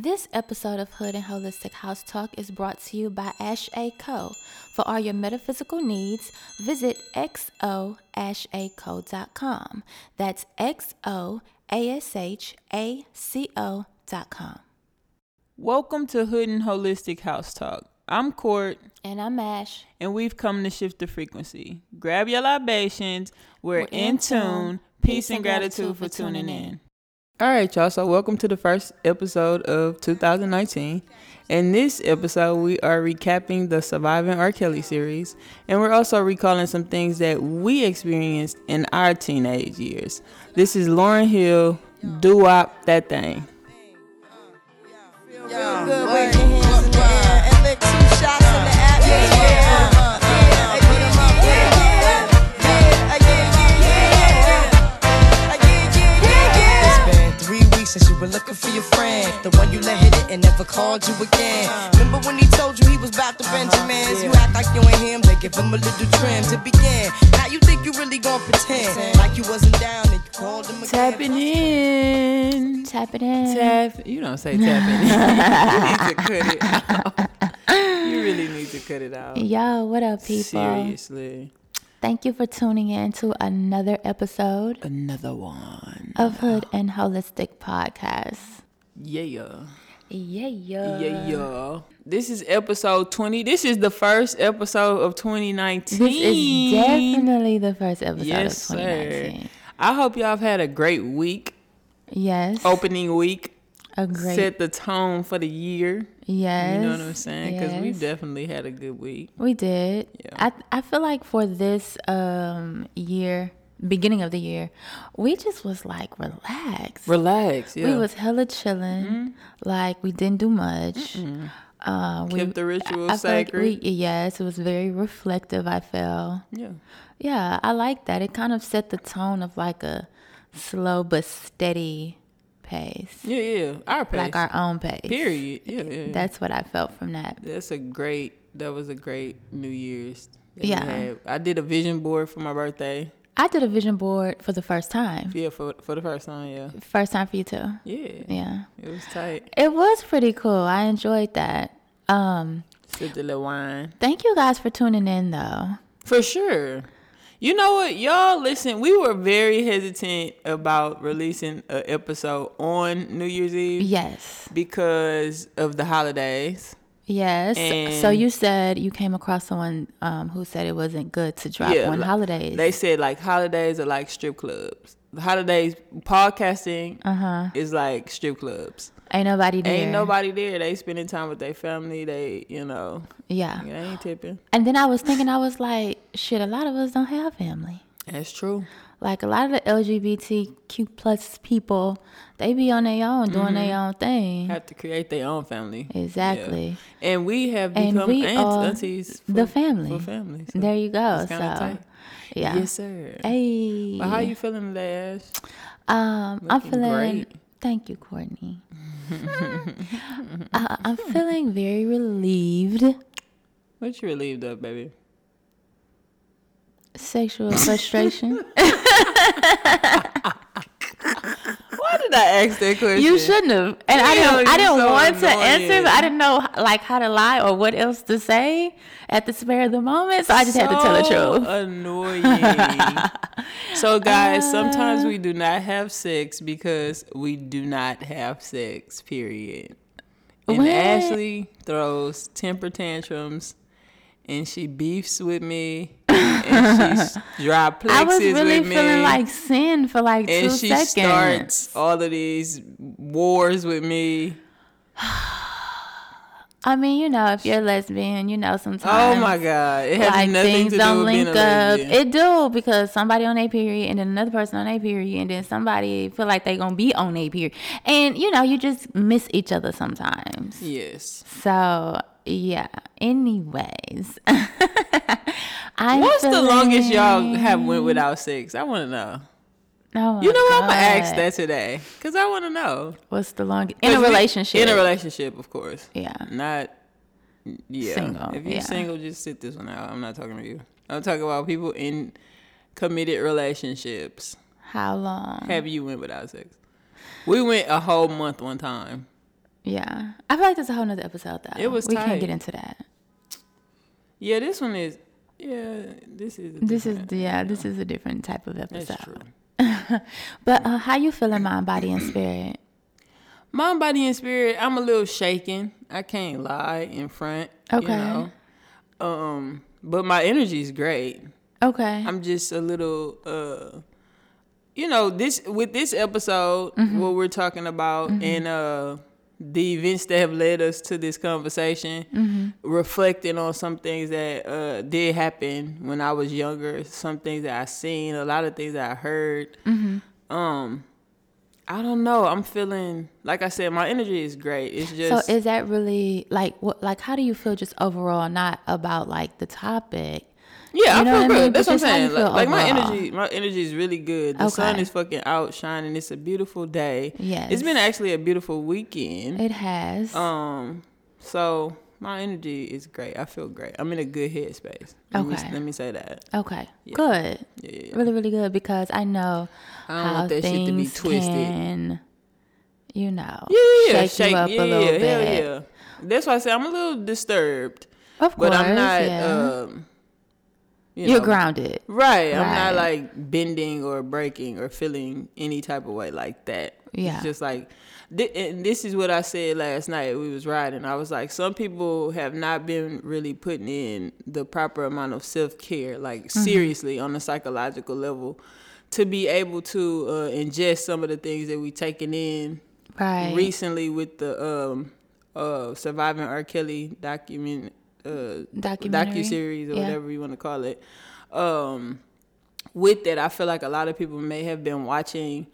This episode of Hood and Holistic House Talk is brought to you by Ash A Co. For all your metaphysical needs, visit xoashaco.com. That's X O A S H A C O.com. Welcome to Hood and Holistic House Talk. I'm Court, And I'm Ash. and we've come to shift the frequency. Grab your libations. We're, We're in, in tune. Peace and gratitude for tuning in. All right, y'all. So, welcome to the first episode of 2019. In this episode, we are recapping the Surviving R. Kelly series, and we're also recalling some things that we experienced in our teenage years. This is Lauryn Hill, Doo Wop That Thing. Feel were looking for your friend, the one you let hit it and never called you again. Remember when he told you he was about to Benjamins? You act like you ain't him, they give him a little trim to begin. Now you think you really gonna pretend like you wasn't down and you called him again. Tapping in. Tap it in. Tap. You don't say tapping in. you need to cut it out. You really need to cut it out. Yo, what up, people? Seriously. Thank you for tuning in to another episode Another one. of Hood and Holistic Podcast. Yeah. Yeah, Yeah, yeah. This is episode 20. This is the first episode of 2019. This is definitely the first episode Yes, of sir. 2019. I hope y'all have had a great week, Yes. opening week. a great. Set the tone for the year. Yes. You know what I'm saying? Because we definitely had a good week. We did. Yeah. I I feel like for this um year, beginning of the year, we just was like relaxed. Relaxed, Yeah. We was hella chilling. Mm-hmm. Like we didn't do much. Uh, we, Kept the ritual I like sacred. we, yes, it was very reflective. I felt. yeah. Yeah, I like that. It kind of set the tone of like a slow but steady pace, Yeah, yeah. Our pace. like our own pace. Period. Yeah, yeah. That's what I felt from that. That's a great. That was a great New Year's. Yeah. I did a vision board for my birthday. I did a vision board for the first time. Yeah, for for the first time. Yeah. First time for you too. Yeah. Yeah. It was tight. It was pretty cool. I enjoyed that. Um, Sipped a little wine. thank you guys for tuning in though. For sure. You know what, y'all? Listen, we were very hesitant about releasing an episode on New Year's Eve Yes. because of the holidays. Yes. so you said you came across someone um, who said it wasn't good to drop on like, holidays. They said like holidays are like strip clubs. The holidays podcasting uh-huh. is like strip clubs. Ain't nobody there. Ain't nobody there. They spending time with their family. They, you know, Yeah. they ain't tipping. And then I was thinking, I was like, shit, a lot of us don't have family. That's true. Like a lot of the LGBTQ plus people, they be on their own, doing their Mm-hmm. own thing. Have to create their own family. Exactly. Yeah. And we have And become we aunts, aunties for, the family. For family. So There you go. So, tight. yeah. Yes, sir. Hey. But how you feeling today, Ash? Um, I'm feeling. great. Thank you, Courtney. uh, I'm feeling very relieved. What you relieved of, baby? Sexual frustration. Did I ask that question? you shouldn't have, and I didn't. I didn't so want to answer, but I didn't know like how to lie or what else to say at the spare of the moment. So I just had to tell the truth. Annoying. so, guys, sometimes Uh. we do not have sex because we do not have sex. Period. And What? Ashley throws temper tantrums, and she beefs with me, and she dry plexes I was really with me. feeling like sin for like and two she seconds. starts all of these wars with me. I mean, you know, if you're lesbian, you know, sometimes. Oh my god, it has like nothing things to do don't with being link a up. lesbian. It do because somebody on a period and then another person on a period and then somebody feel like they're gonna be on a period. And you know, you just miss each other sometimes. yes. So yeah. Anyways. What's the longest y'all have went without sex? I want to know. Oh You know what? I'm gonna ask that today because I want to know. What's the longest in a relationship? In a relationship, of course. Yeah. Not. Yeah. Single, If you're yeah. single, just sit this one out. I'm not talking to you. I'm talking about people in committed relationships. How long? Have you went without sex? We went a whole month one time. Yeah, I feel like there's a whole nother episode though. It was We tight. can't get into that. Yeah, this one is. Yeah, this is. This is yeah, this is a different type of That's episode. true. But uh, how you feeling, mind, body, and spirit? Mind, body, and spirit. I'm a little shaken. I can't lie in front. Okay. You know? Um, but my energy is great. Okay. I'm just a little. uh You know, this with this episode, Mm-hmm. what we're talking about, and uh the events that have led us to this conversation, Mm-hmm. reflecting on some things that uh, did happen when I was younger, some things that I seen, a lot of things that I heard. Mm-hmm. Um, I don't know. I'm feeling like I said, my energy is great. It's just so is that really like what? Like, how do you feel just overall? Not about like the topic. Yeah, You I feel what I good. mean? That's what I'm just how you saying. Like, like my energy, my energy is really good. The sun is fucking out shining. It's a beautiful day. Yes. it's been actually a beautiful weekend. It has. Um, so my energy is great. I feel great. I'm in a good headspace. Let me, Okay. let me say that. okay. Good. Yeah, yeah, yeah. Really, really good because I know I don't how want that shit to be things twisted. can, you know, Yeah, yeah, shake, you up yeah, a little yeah, bit. yeah. That's why I say I'm a little disturbed, Of course, but I'm not. yeah. Um, you You're grounded. Right. I'm not like bending or breaking or feeling any type of way like that. Yeah. It's just like, thi- and this is what I said last night. We was riding. I was like, some people have not been really putting in the proper amount of self care, like Mm-hmm. seriously on a psychological level, to be able to uh, ingest some of the things that we taking in Right. recently with the um uh surviving R. Kelly document uh docu series or Yeah. whatever you want to call it. Um with that I feel like a lot of people may have been watching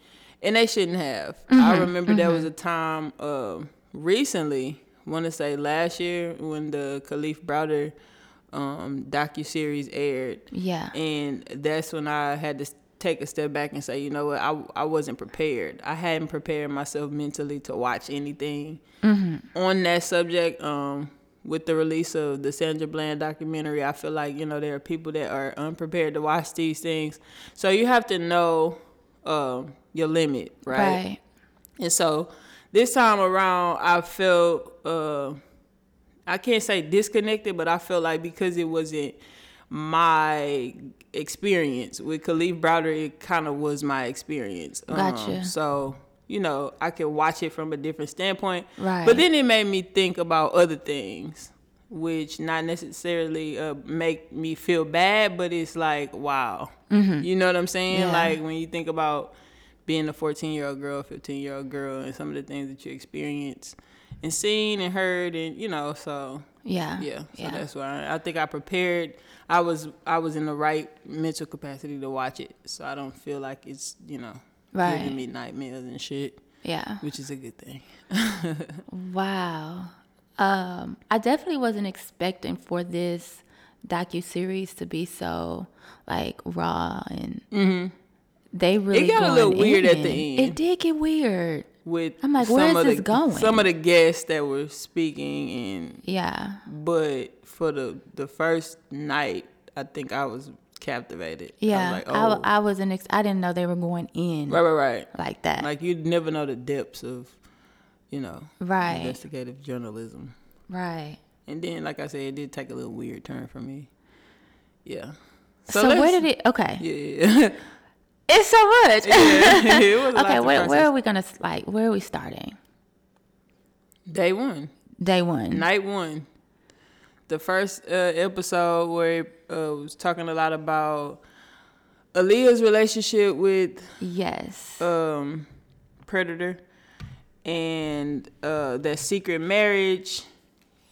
and they shouldn't have. Mm-hmm. I remember there was a time uh recently, wanna say last year when the Kalief Browder um docu series aired Yeah. and that's when I had to take a step back and say, you know what, I, I wasn't prepared. I hadn't prepared myself mentally to watch anything on that subject. Um, with the release of the Sandra Bland documentary, I feel like you know there are people that are unprepared to watch these things. So you have to know um, your limit, right? Right. And so this time around, I felt uh, I can't say disconnected, but I felt like because it wasn't my experience with Kalief Browder, it kind of was my experience. Um, Gotcha. so you know, I could watch it from a different standpoint. Right. But then it made me think about other things, which not necessarily uh, make me feel bad, but it's like, wow. You know what I'm saying? Mm-hmm. Yeah. Like when you think about being a 14 year old girl, 15 year old girl, and some of the things that you experience and seen and heard, and you know, so Yeah. yeah. So Yeah. that's why I, I think I prepared. I was I was in the right mental capacity to watch it, so I don't feel like it's you know Right. giving me nightmares and shit, Yeah. which is a good thing. Wow. Um, I definitely wasn't expecting for this docu series to be so like raw and they really Mm-hmm. got a little weird at the end. It did get weird. With I'm like, some where is of this the, going? Some of the guests that were speaking, and Yeah. but for the the first night, I think I was captivated. I was Yeah. like, I, oh, I, wasn't. Ex- I didn't know they were going in right, right, right. like that. Like you'd never know the depths of, you know, Right. investigative journalism. right. And then, like I said, it did take a little weird turn for me. Yeah. So, where did it? Okay. Yeah. It's so much. yeah. it was okay. Where, where are we gonna like? Where are we starting? Day one, Day one. night one, the first uh, episode where it uh, was talking a lot about Aaliyah's relationship with Yes. um, Predator and uh, that secret marriage.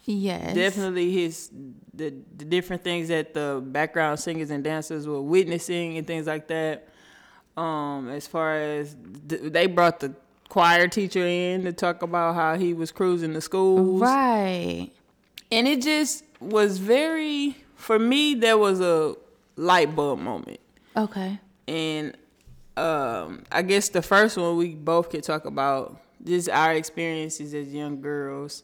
yes. Definitely his the the different things that the background singers and dancers were witnessing and things like that. Um, as far as th- they brought the choir teacher in to talk about how he was cruising the schools, Right. And it just was very for me. There was a light bulb moment, Okay. and um, I guess the first one we both could talk about just our experiences as young girls.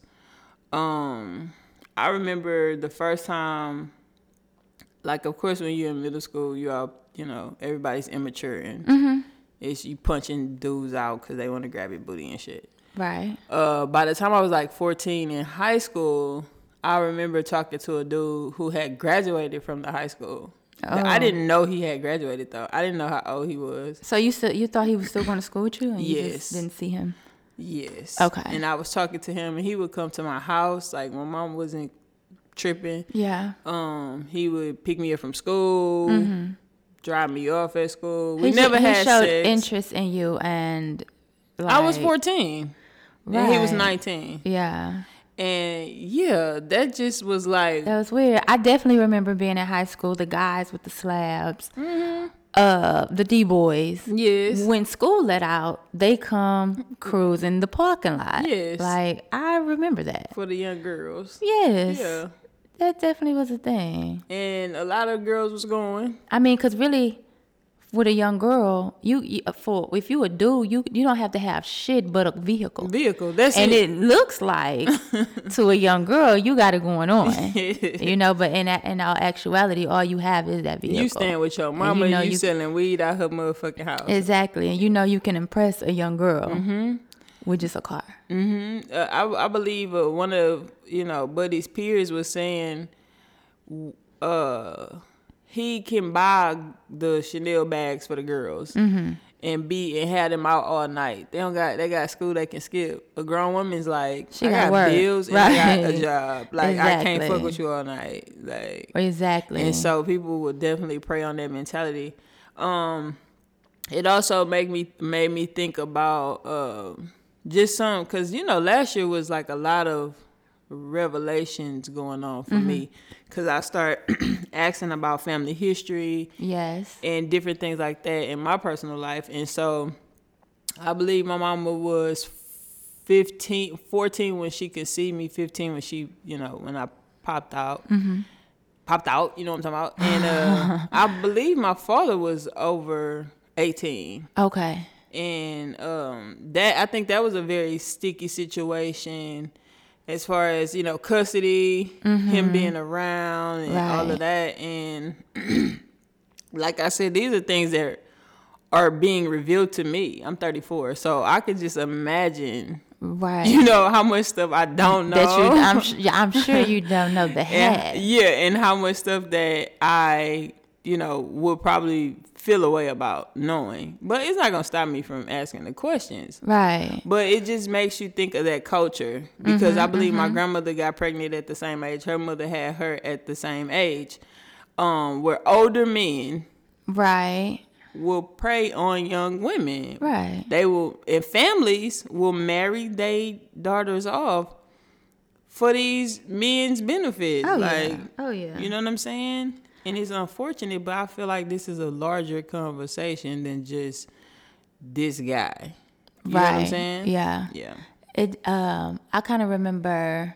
Um, I remember the first time, like of course when you're in middle school, you all you know everybody's immature and it's you punching dudes out because they want to grab your booty and shit. Right. Uh, by the time I was like 14 in high school, I remember talking to a dude who had graduated from the high school. I Oh. didn't know he had graduated though. I didn't know how old he was. So you still you thought he was still going to school with you, and you just didn't see him. Yes. Okay. And I was talking to him, and he would come to my house. Like my mom wasn't tripping. Yeah. Um, he would pick me up from school, drive me off at school. We Mm-hmm. He never sh- he had showed sex. interest in you, and like, I was 14, and he was 19. Yeah, And yeah, that just was like, that was weird. I definitely remember being in high school. The guys with the slabs, uh, the D boys. Mm-hmm. yes. When school let out, they come cruising the parking lot. Yes. like I remember that. for the young girls. Yes, Yeah. that definitely was a thing. And a lot of girls was going. I mean, cause really, with a young girl, you, you for if you a dude, you you don't have to have shit but a vehicle. Vehicle. That's and it. it looks like to a young girl you got it going on you know but in in all actuality all you have is that vehicle you stand with your And mama, you, know you- selling weed out her motherfucking house. exactly and you know you can impress a young girl Mm-hmm. with just a car Uh, I, I believe uh, one of you know Buddy's peers was saying, uh, he can buy the Chanel bags for the girls Mm-hmm. and be and have them out all night. They don't got they got school they can skip. A grown woman's like, She I got work. bills and I got a job. Like I can't fuck with you all night. Like exactly and so people would definitely prey on that mentality. Um, it also make me made me think about um just some because you know last year was like a lot of revelations going on for me because I start asking about family history yes and different things like that in my personal life, and so I believe my mama was 15, 14 when she could see me, 15 when she, you know, when I popped out. Popped out, you know what I'm talking about? And uh, I believe my father was over 18. okay And um, that I think that was a very sticky situation as far as, you know, custody, him mm-hmm. being around and all of that. And like I said, these are things that are being revealed to me. I'm 34, so I could just imagine, right you know, how much stuff I don't know. that you I'm, I'm sure you don't know the and, head yeah, and how much stuff that I, you know, would probably feel a way about knowing. But it's not gonna stop me from asking the questions. right But it just makes you think of that culture because I believe my grandmother got pregnant at the same age. Her mother had her at the same age. Um, where older men right will prey on young women. right They will, and families will marry their daughters off for these men's benefits. oh like, yeah oh yeah you know what I'm saying? And it's unfortunate, but I feel like this is a larger conversation than just this guy. You know what I'm Right. saying? Yeah. Yeah. It um I kind of remember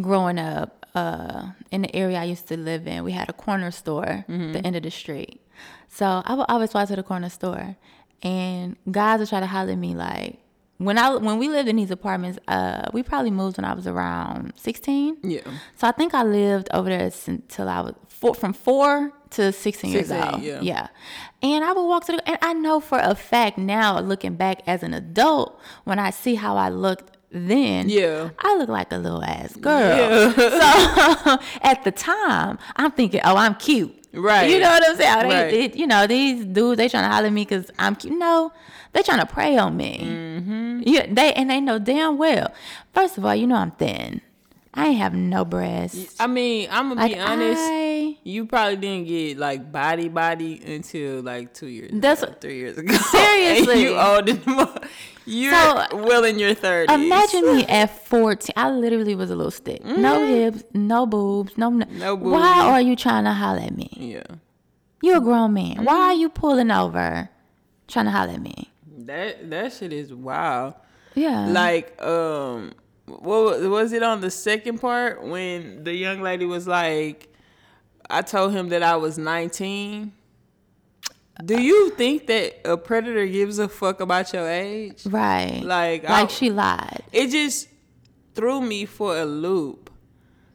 growing up uh in the area I used to live in. We had a corner store Mm-hmm. at the end of the street. So I would always walk to the corner store and guys would try to holler at me like when I when we lived in these apartments, uh we probably moved when I was around 16. Yeah. So I think I lived over there until I was four, from four to 16 years old. yeah. And I would walk to the, and I know for a fact now, looking back as an adult, when I see how I looked then, Yeah. I look like a little ass girl. So at the time, I'm thinking, oh, I'm cute. Right. You know what I'm saying? They, Right. they- you know, these dudes, they trying to holler at me because I'm cute. No, they trying to prey on me. Mm-hmm. Yeah, they and they know damn well. First of all, you know I'm thin. I ain't have no breasts. I mean, I'm gonna Like be honest. I, You probably didn't get like body body until like two years. That's- ago, three years ago. Seriously. you old You're So, well in your thirties. Imagine me at 14. I literally was a little stick. No hips, no boobs, no. Mm-hmm. No Why are you trying to holler at me? Yeah. You a grown man. Why Mm-hmm. are you pulling over, trying to holler at me? That that shit is wild. Yeah. Like, um, what was it on the second part when the young lady was like, I told him that I was 19. Do you think that a predator gives a fuck about your age? right. Like, like I- she lied. It just threw me for a loop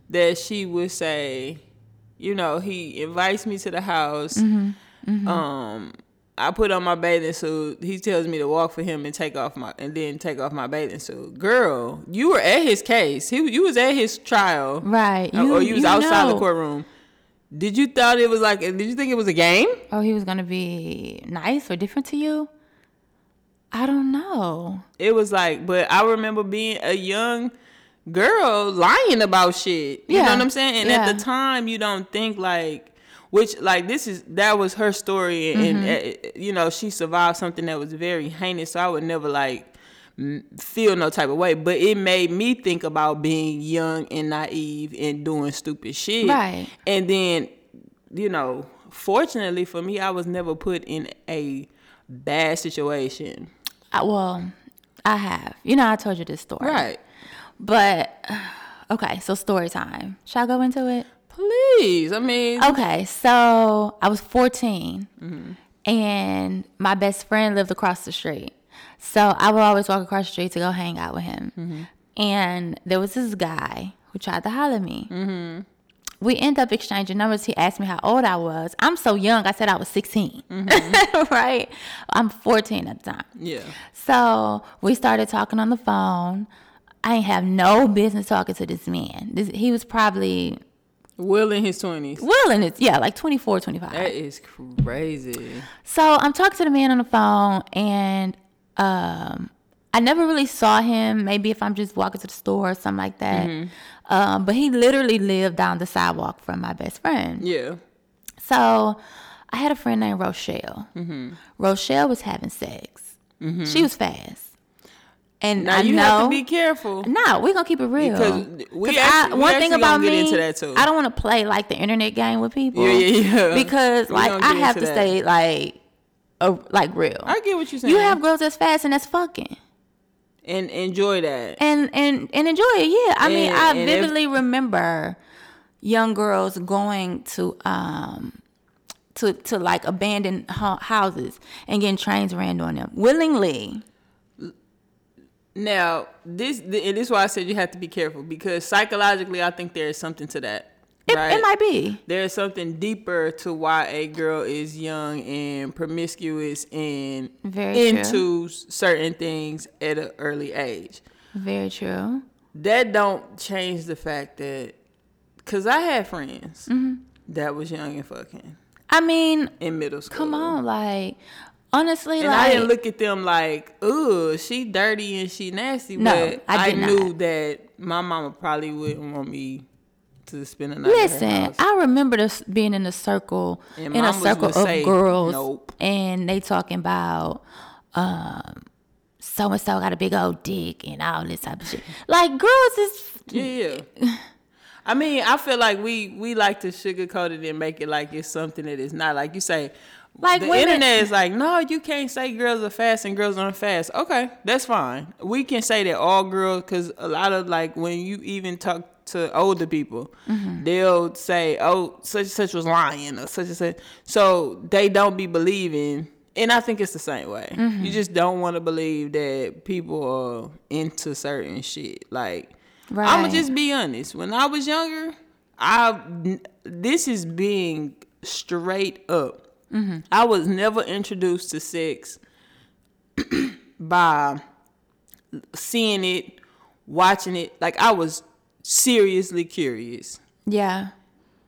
that she would say, you know, he invites me to the house. Mm-hmm. Um, I put on my bathing suit. He tells me to walk for him and take off my and then take off my bathing suit. Girl, you were at his case. He you was at his trial, Right. Or- or you was you outside the courtroom. Did you thought it was like? Did you think it was a game? Oh, he was gonna be nice or different to you? I don't know. It was like, but I remember being a young girl lying about shit. You know what I'm saying? And yeah. at the time, you don't think like, which like this is that was her story, and, Mm-hmm. uh, you know she survived something that was very heinous. So I would never like feel no type of way. But it made me think about being young and naive and doing stupid shit. Right. And then, you know, fortunately for me, I was never put in a bad situation. I, well, I have. You know, I told you this story. Right. But okay, so story time. Shall I go into it? Please. I mean, Okay, so I was 14 mm-hmm. and my best friend lived across the street. So I would always walk across the street to go hang out with him. Mm-hmm. And there was this guy who tried to holler at me. Mm-hmm. We end up exchanging numbers. He asked me how old I was. I'm so young. I said I was 16. Mm-hmm. right? I'm 14 at the time. yeah. So we started talking on the phone. I ain't have no business talking to this man. This, he was probably Will in his 20s. well in his, yeah, like 24, 25. That is crazy. So I'm talking to the man on the phone, and um, I never really saw him. Maybe if I'm just walking to the store or something like that. Um, but he literally lived down the sidewalk from my best friend. Yeah. So I had a friend named Rochelle. Mm-hmm. Rochelle was having sex. She was fast, and Now I you know. have to be careful. No, we're gonna keep it real. Because we actually- we one thing about me, into that too. I don't want to play like the internet game with people. Yeah, yeah, yeah. Because like I have to that. stay like, a, like real. I get what you're saying. you have girls that's fast and that's fucking, and enjoy that. and and and enjoy it. Yeah, I mean, I and if- vividly remember young girls going to um to to like abandoned houses and getting trains ran on them willingly. Now, this and this is why I said you have to be careful because psychologically, I think there is something to that. It, right? it might be. There's something deeper to why a girl is young and promiscuous and Very into certain things at an early age. Very true. That don't change the fact that, cause I had friends Mm-hmm. that was young and fucking I mean, in middle school. come on, like honestly, And like I didn't look at them like, ooh, she dirty and she nasty. No, but I I, knew not. that my mama probably wouldn't want me to spend a night. Listen. I remember this being in a circle, And in a circle of say, girls, "Nope." and they talking about, um, so and so got a big old dick and all this type of shit. Like girls is Yeah, yeah. I mean, I feel like we we like to sugarcoat it and make it like it's something that it's not. Like you say, Like the women- internet is like, no, you can't say girls are fast and girls aren't fast. Okay, that's fine. We can say that all girls, because a lot of like when you even talk to older people, Mm-hmm. they'll say, oh, such and such was lying or such and such. So they don't be believing. And I think it's the same way. Mm-hmm. You just don't want to believe that people are into certain shit. Like, I'm gonna just be honest. When I was younger, I this is being straight up. Mm-hmm. I was never introduced to sex by seeing it, watching it. Like I was seriously curious. yeah,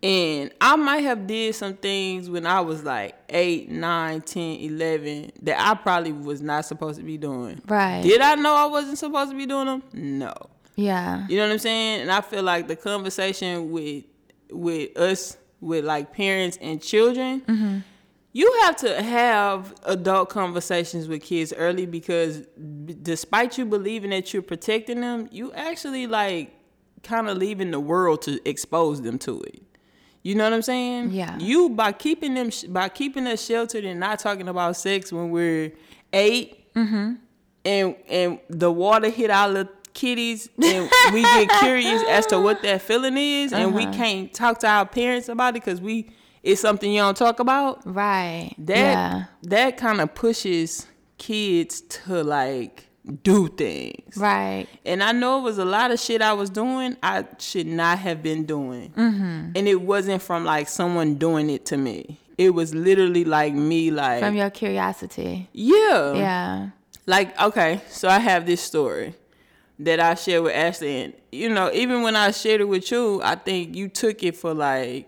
And I might have did some things when I was like 8, 9, 10, 11 that I probably was not supposed to be doing. Right. Did I know I wasn't supposed to be doing them? No. yeah, You know what I'm saying? And I feel like the conversation with with us with like parents and children, mm-hmm. you have to have adult conversations with kids early because b- despite you believing that you're protecting them, you actually like kind of leaving the world to expose them to it. You know what I'm saying? Yeah. You by keeping them sh- by keeping us sheltered and not talking about sex when we're 8 mm-hmm. and and the water hit our little kitties and we get curious as to what that feeling is and we uh-huh. can't talk to our parents about it because we it's something you don't talk about right. that yeah, that kind of pushes kids to like do things right. and I know it was a lot of shit I was doing I should not have been doing. Mm-hmm. And it wasn't from like someone doing it to me. It was literally like me, like From your curiosity. yeah, Yeah. like okay so i have this story that i shared with ashley and you know even when i shared it with you i think you took it for like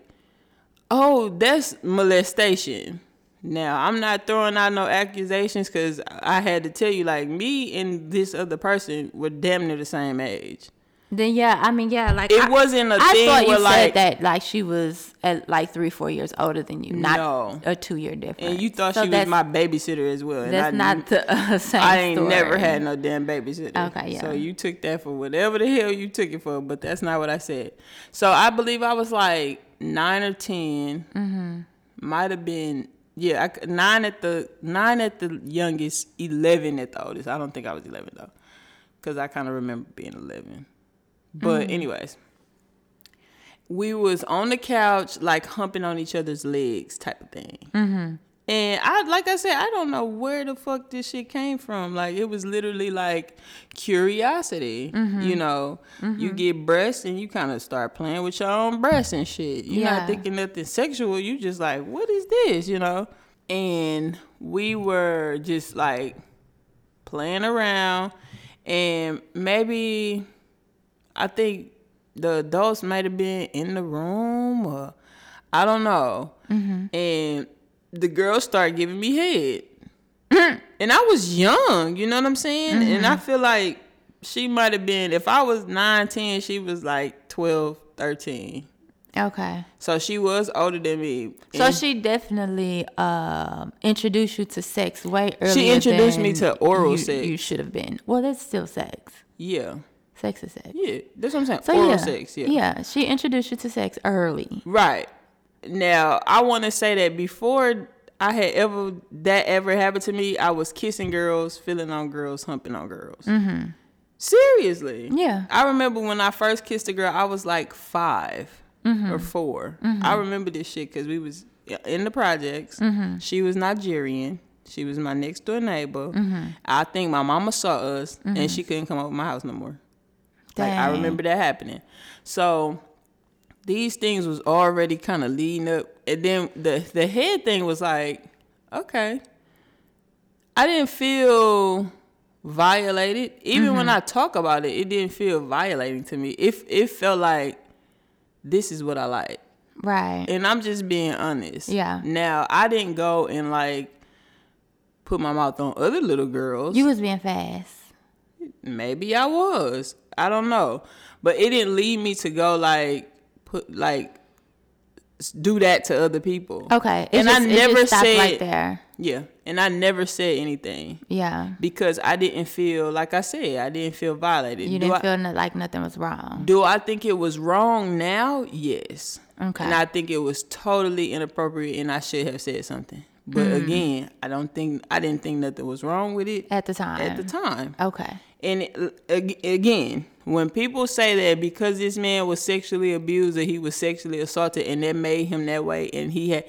oh that's molestation now i'm not throwing out no accusations because i had to tell you like me and this other person were damn near the same age Then yeah, I mean yeah, like It I- wasn't a I thing thought you said like- that like she was at like three, four years older than you, not No. a two year difference. and you thought So she was my babysitter as well and That's I, not the uh, same. I ain't story. never had no damn babysitter. Okay, yeah. So you took that for whatever the hell you took it for, but that's not what I said. So I believe I was like nine or 10 Mm-hmm. Might have been yeah, I, nine at the nine at the youngest, eleven at the oldest. I don't think I was eleven though, because I kind of remember being eleven. But Mm-hmm. anyways, we was on the couch like humping on each other's legs, type of thing. Mm-hmm. And I, like I said, I don't know where the fuck this shit came from. Like it was literally like curiosity. Mm-hmm. You know, you get breasts and you kind of start playing with your own breasts and shit. You're Yeah. not thinking nothing sexual. You just like, what is this? You know. And we were just like playing around, and maybe I think the adults might have been in the room or I don't know. And the girl started giving me head. and I was young, you know what I'm saying? And I feel like she might have been, if I was 9, 10, she was like 12, 13. Okay. So she was older than me. So she definitely um, introduced you to sex way earlier. She introduced me to oral you, sex. You should have been. Well, that's still sex. yeah. Sex is sex. Yeah. That's what I'm saying. So oral yeah, sex. Yeah. yeah, she introduced you to sex early. Right. Now, I want to say that before I had ever that ever happened to me, I was kissing girls, feeling on girls, humping on girls. Mm-hmm. Seriously. Yeah. I remember when I first kissed a girl, I was like 5 Mm-hmm. or 4 I remember this shit because we was in the projects. Mm-hmm. She was Nigerian. She was my next door neighbor. Mm-hmm. I think my mama saw us and she couldn't come over my house no more. Like I remember that happening. So these things was already kind of leading up, and then the the head thing was like, okay. I didn't feel violated. Even when mm-hmm. I talk about it, it didn't feel violating to me. It it felt like this is what I like. Right. And I'm just being honest. Yeah. Now I didn't go and like put my mouth on other little girls. you was being fast. Maybe I was. I don't know. But it didn't lead me to go like put like do that to other people. Okay. It And just, I never said right there. Yeah. And I never said anything Yeah. because I didn't feel like I said, I didn't feel violated. You do didn't I, feel no- like nothing was wrong. do I think it was wrong now? Yes. Okay. And I think it was totally inappropriate and I should have said something. But Mm. again, I don't think I didn't think nothing was wrong with it At the time. at the time. Okay. And it- again, when people say that because this man was sexually abused or he was sexually assaulted and that made him that way, and he had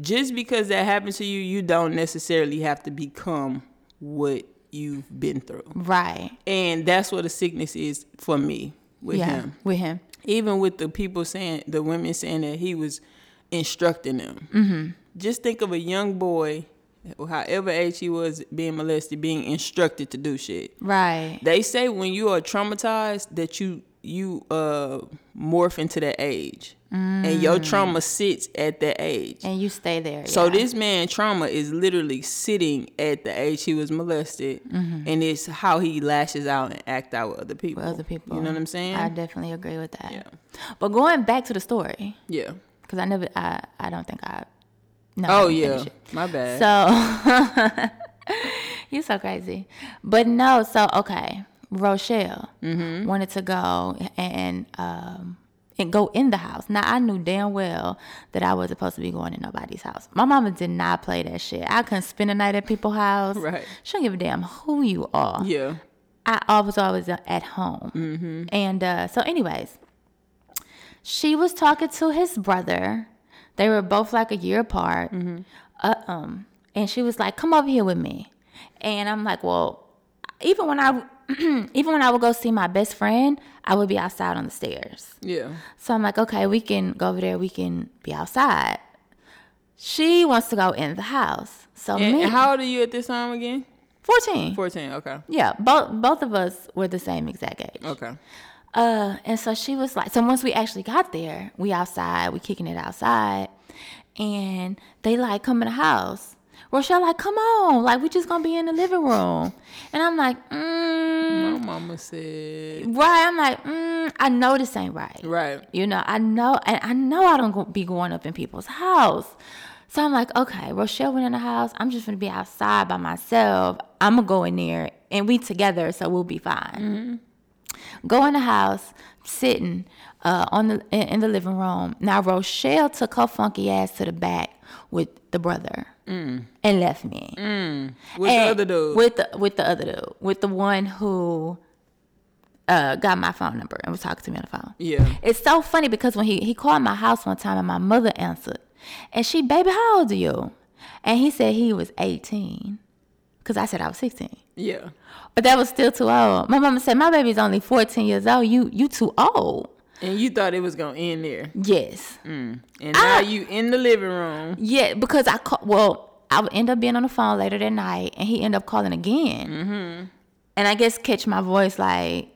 just because that happened to you, you don't necessarily have to become what you've been through. Right. And that's what a sickness is for me with yeah. him. With him. Even with the people saying, the women saying that he was instructing them. Mm-hmm. Just think of a young boy, however age he was, being molested, being instructed to do shit. Right. They say when you are traumatized that you you uh morph into that age, and your trauma sits at that age. And you stay there. So yeah. this man trauma is literally sitting at the age he was molested, and it's how he lashes out and act out with other people. with other people. You know what I'm saying? I definitely agree with that. Yeah. But going back to the story, yeah. because I never, I, I don't think I. No. Oh yeah. My bad. So you're so crazy, but no. So okay, Rochelle Mm-hmm. wanted to go and um and go in the house. Now I knew damn well that I wasn't supposed to be going in nobody's house. My mama did not play that shit. I couldn't spend a night at people's house. Right. She don't give a damn who you are. yeah. I, was always uh, at home. Mm-hmm. And uh, so, anyways, she was talking to his brother. They were both like a year apart. Mm-hmm. Uh, um, and she was like, "Come over here with me." And I'm like, "Well, even when I, even when I would go see my best friend, I would be outside on the stairs." Yeah. So I'm like, "Okay, we can go over there. We can be outside." She wants to go in the house. So And, me, and how old are you at this time again? 14. 14. Okay. Yeah, both both of us were the same exact age. Okay. Uh, and so she was like, so once we actually got there, we outside, we kicking it outside, and they like come in the house. Rochelle like, come on, like we just gonna be in the living room, and I'm like, mm, My mama said. right. I'm like, mm, I know this ain't right. Right. You know, I know, and I know I don't go, be going up in people's house. So I'm like, okay, Rochelle went in the house. I'm just gonna be outside by myself. I'm gonna go in there, and we together, so we'll be fine. Go in the house, sitting uh, on the in, the living room. Now Rochelle took her funky ass to the back with the brother and left me. With the other dude. With the with the other dude, with the one who uh, got my phone number and was talking to me on the phone. yeah. It's so funny because when he, he called my house one time and my mother answered, and she, baby, how old are you? And he said he was 18 because I said I was 16. Yeah. But that was still too old. My mama said, my baby's only 14 years old. You you too old. And you thought it was gonna end there. Yes. And now I- you in the living room. Yeah, because I call, well, I would end up being on the phone later that night, and he ended up calling again. Mm-hmm. And I guess catch my voice like,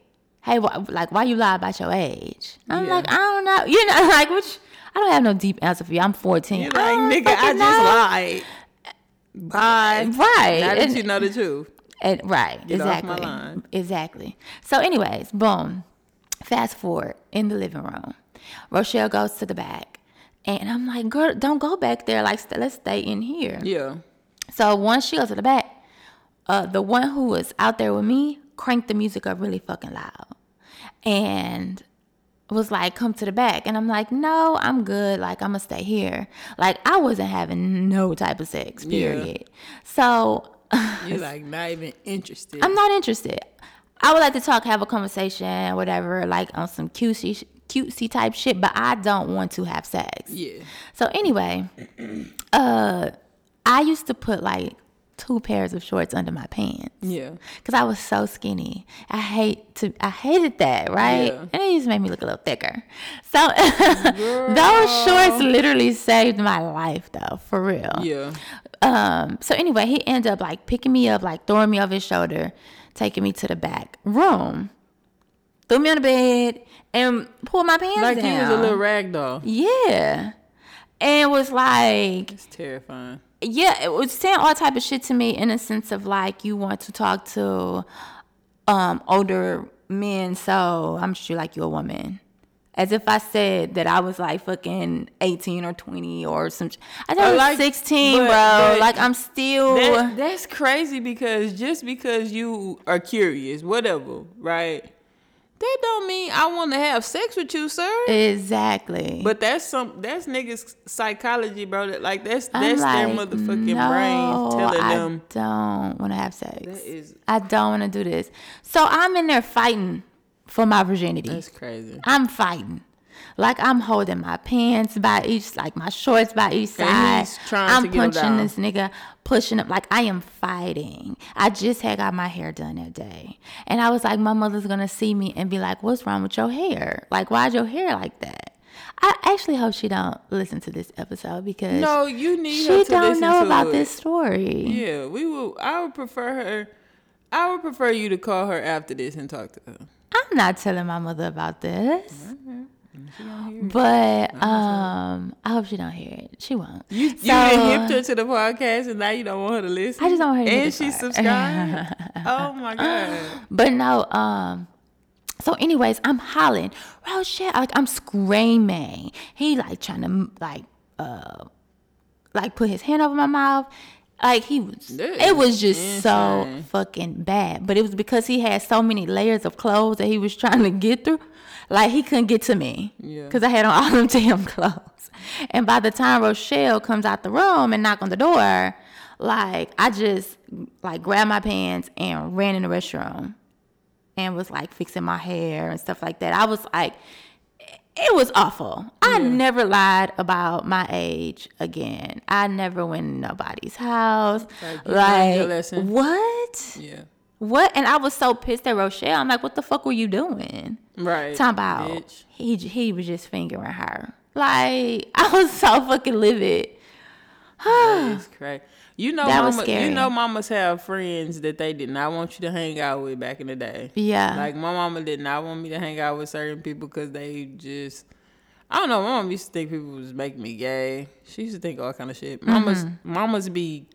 "Hey, wh- like, why you lie about your age?" I'm Yeah. like, I don't know, you know, like, which I don't have no deep answer for you. I'm 14. You're like, don't nigga, I just know." lied. Bye. Right. Now that And- you know the truth. And, right, Get exactly. Exactly. So, anyways, boom. Fast forward in the living room. Rochelle goes to the back. And I'm like, girl, don't go back there. Like, st- let's stay in here. Yeah. So once she goes to the back, uh, the one who was out there with me cranked the music up really fucking loud. And was like, come to the back. And I'm like, no, I'm good. Like, I'm gonna stay here. Like, I wasn't having no type of sex, Yeah. period. So You're like not even interested. I'm not interested. I would like to talk, have a conversation, whatever, like on some cutesy, cutesy type shit, but I don't want to have sex. yeah. So anyway, uh, I used to put like two pairs of shorts under my pants Yeah. because I was so skinny. I hate to, I hated that, right? Yeah. And it just made me look a little thicker. So those shorts literally saved my life, though, for real. Yeah. Um. So anyway, he ended up like picking me up, like throwing me off his shoulder, taking me to the back room, threw me on the bed, and pulled my pants Like down. he was a little rag doll. Yeah. And was like, It's terrifying. Yeah, it was saying all type of shit to me in a sense of like you want to talk to um older men, so I'm sure like you're a woman. As if I said that I was like fucking 18 or 20 or some. sh- I thought I Or was like- 16, but- bro. but like I'm still. That, that's crazy because just because you are curious, whatever, right? That don't mean I want to have sex with you, sir. exactly. But that's some that's niggas psychology, bro. That like that's that's their motherfucking no, brain telling I them don't want to have sex. that is I don't want to do this. So I'm in there fighting for my virginity. that's crazy. I'm fighting. Like I'm holding my pants by each, like my shorts by each side. I'm to get 'em punching this nigga, pushing him. Like I am fighting. I just had got my hair done that day, and I was like, my mother's gonna see me and be like, "What's wrong with your hair? Like, why's your hair like that?" I actually hope she don't listen to this episode because No, you need her she to don't know about it. this story. Yeah, we will. I would prefer her. I would prefer you to call her after this and talk to her. I'm not telling my mother about this. Mm-hmm. She don't hear it. But um, I hope she don't hear it. She won't. You, So- you done hipped her to the podcast and now you don't want her to listen. I just don't want her to And she subscribed. oh my god. But no, um, so anyways, I'm hollering, oh shit, like I'm screaming. He like trying to like uh like put his hand over my mouth. Like he was That it was just so fucking bad. But it was because he had so many layers of clothes that he was trying to get through. Like he couldn't get to me. Yeah. Cause I had on all them damn clothes. And by the time Rochelle comes out the room and knock on the door, like I just like grabbed my pants and ran in the restroom and was like fixing my hair and stuff like that. I was like, it was awful. I never lied about my age again. I never went in nobody's house. Like, Like, lesson. what? Yeah. What? And I was so pissed at Rochelle. I'm like, what the fuck were you doing? Right. Talking about bitch. he he was just fingering her. Like I was so fucking livid. that is crazy. You know, That was mama, scary. you know, mamas have friends that they did not want you to hang out with back in the day. Yeah. Like my mama did not want me to hang out with certain people because they just, I don't know. My mom used to think people was making me gay. She used to think all kind of shit. Mamas, Mm-hmm. mamas be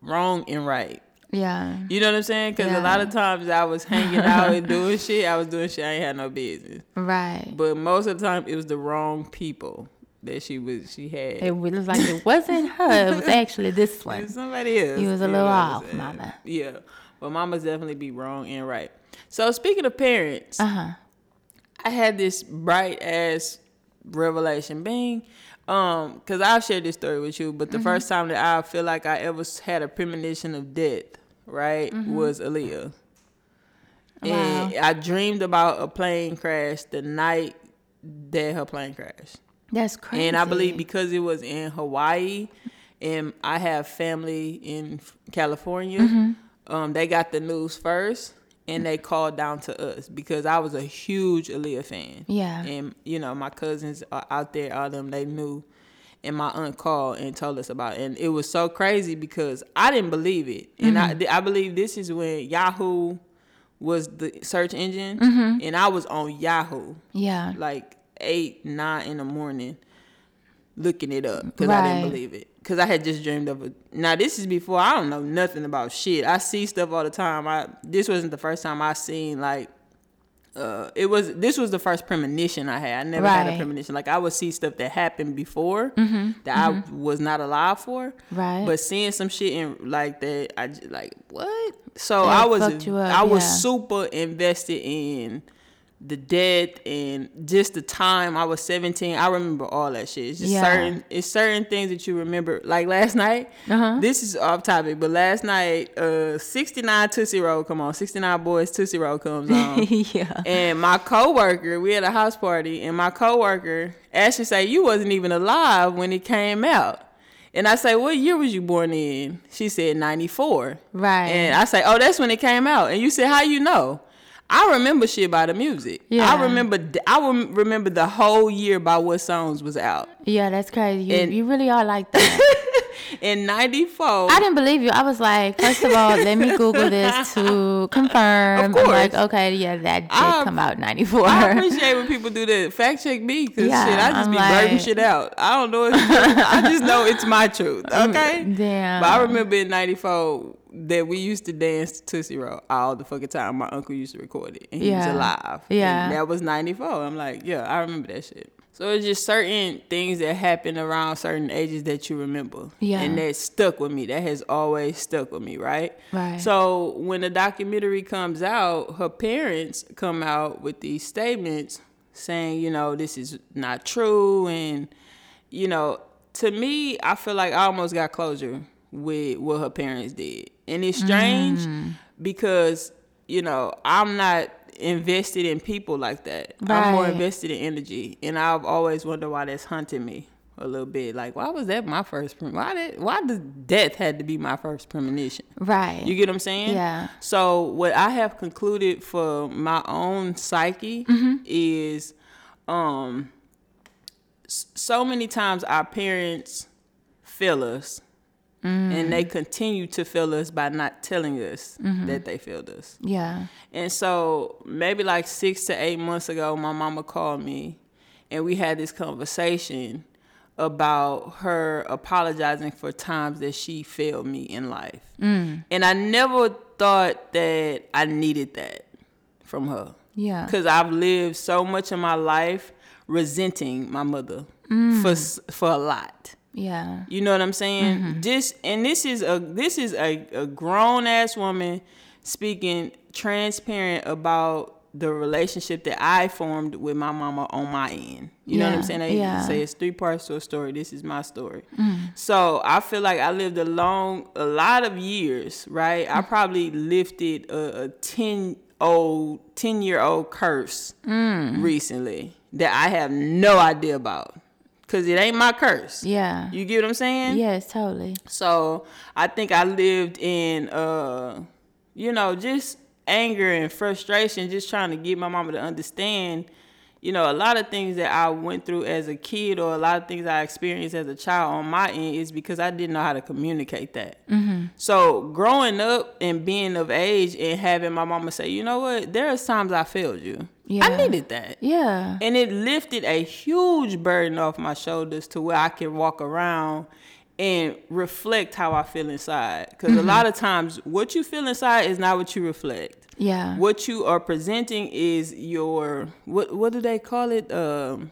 wrong and right. Yeah. You know what I'm saying? Because a lot of times I was hanging out and doing shit. I was doing shit I ain't had no business. Right. But most of the time it was the wrong people that she was. She had. It was like it wasn't her. It was actually this one. somebody else. You was a little off, mama. Yeah, but mamas definitely be wrong and right. So speaking of parents, Uh huh. I had this bright ass revelation. Bing. Um, cause I've shared this story with you, but Mm-hmm. the first time that I feel like I ever had a premonition of death, right, was Aaliyah. Mm-hmm. Wow. And I dreamed about a plane crash the night that her plane crashed. That's crazy. And I believe because it was in Hawaii and I have family in California, Mm-hmm. um, they got the news first and they called down to us because I was a huge Aaliyah fan. Yeah. And, you know, my cousins are out there, all of them, they knew. And my aunt called and told us about it. And it was so crazy because I didn't believe it. And Mm-hmm. I, I believe this is when Yahoo was the search engine Mm-hmm. and I was on Yahoo Yeah. like eight, nine in the morning looking it up because I didn't believe it. Because I had just dreamed of it. Now this is before I don't know nothing about shit. I see stuff all the time. I this wasn't the first time I seen like uh it was this was the first premonition I had. I never had a premonition. Like I would see stuff that happened before Mm-hmm. that I was not alive for. Right. But seeing some shit in like that, I just like what? So That I was I was yeah. super invested in the death and just the time I was 17. I remember all that shit. It's just Yeah. certain it's certain things that you remember. Like last night, Uh-huh. this is off topic, but last night, uh 69 Tootsie Roll come on. 69 Boyz Tootsie Roll comes on. yeah. And my coworker, we had a house party, and my coworker actually say you wasn't even alive when it came out. And I say, what year was you born in? She said ninety four. Right. And I say, oh, that's when it came out. And you said, how you know? I remember shit by the music. Yeah. I remember. I rem- remember the whole year by what songs was out. Yeah, that's crazy. You, And- you really are like that. In ninety four. I didn't believe you. I was like, first of all, let me Google this to confirm. Of I'm like, okay, yeah, that did I- come out in 94. I appreciate when people do that. Fact check me, cause Yeah, shit, I just I'm be blurting like- shit out. I don't know. If I just know it's my truth. Um, okay. Damn. But I remember in '94 that we used to dance to Tootsie Roll all the fucking time. My uncle used to record it, and he was Yeah. alive. Yeah. And that was '94. I'm like, yeah, I remember that shit. So it's just certain things that happen around certain ages that you remember. Yeah. And that stuck with me. That has always stuck with me, right? Right. So when the documentary comes out, her parents come out with these statements saying, you know, this is not true. And, you know, to me, I feel like I almost got closure with what her parents did. And it's strange Mm. because, you know, I'm not invested in people like that. I'm more invested in energy. And I've always wondered why that's hunting me a little bit. Like, why was that my first prem- why did why did death had to be my first premonition? right. You get what I'm saying? Yeah. So what I have concluded for my own psyche Mm-hmm. is, um, so many times our parents fill us, and Mm. they continue to fail us by not telling us Mm-hmm. that they failed us. yeah. And so maybe like six to eight months ago, my mama called me and we had this conversation about her apologizing for times that she failed me in life. Mm. And I never thought that I needed that from her. Yeah. Because I've lived so much of my life resenting my mother for, for a lot. Yeah. You know what I'm saying? Mm-hmm. This and this is a this is a, a grown ass woman speaking transparent about the relationship that I formed with my mama on my end. You know what I'm saying? They yeah. say it's three parts to a story. This is my story. Mm. So I feel like I lived a long, a lot of years, right? I mm. probably lifted a, a ten old, ten year old curse mm. recently that I have no idea about. Cause it ain't my curse. Yeah. You get what I'm saying? Yes, totally. So I think I lived in, uh, you know, just anger and frustration, just trying to get my mama to understand, you know, a lot of things that I went through as a kid or a lot of things I experienced as a child on my end is because I didn't know how to communicate that. Mm-hmm. So growing up and being of age and having my mama say, you know what, there are times I failed you. Yeah. I needed that. Yeah. And it lifted a huge burden off my shoulders to where I can walk around and reflect how I feel inside. Because Mm-hmm. a lot of times, what you feel inside is not what you reflect. Yeah. What you are presenting is your what? What do they call it? Um,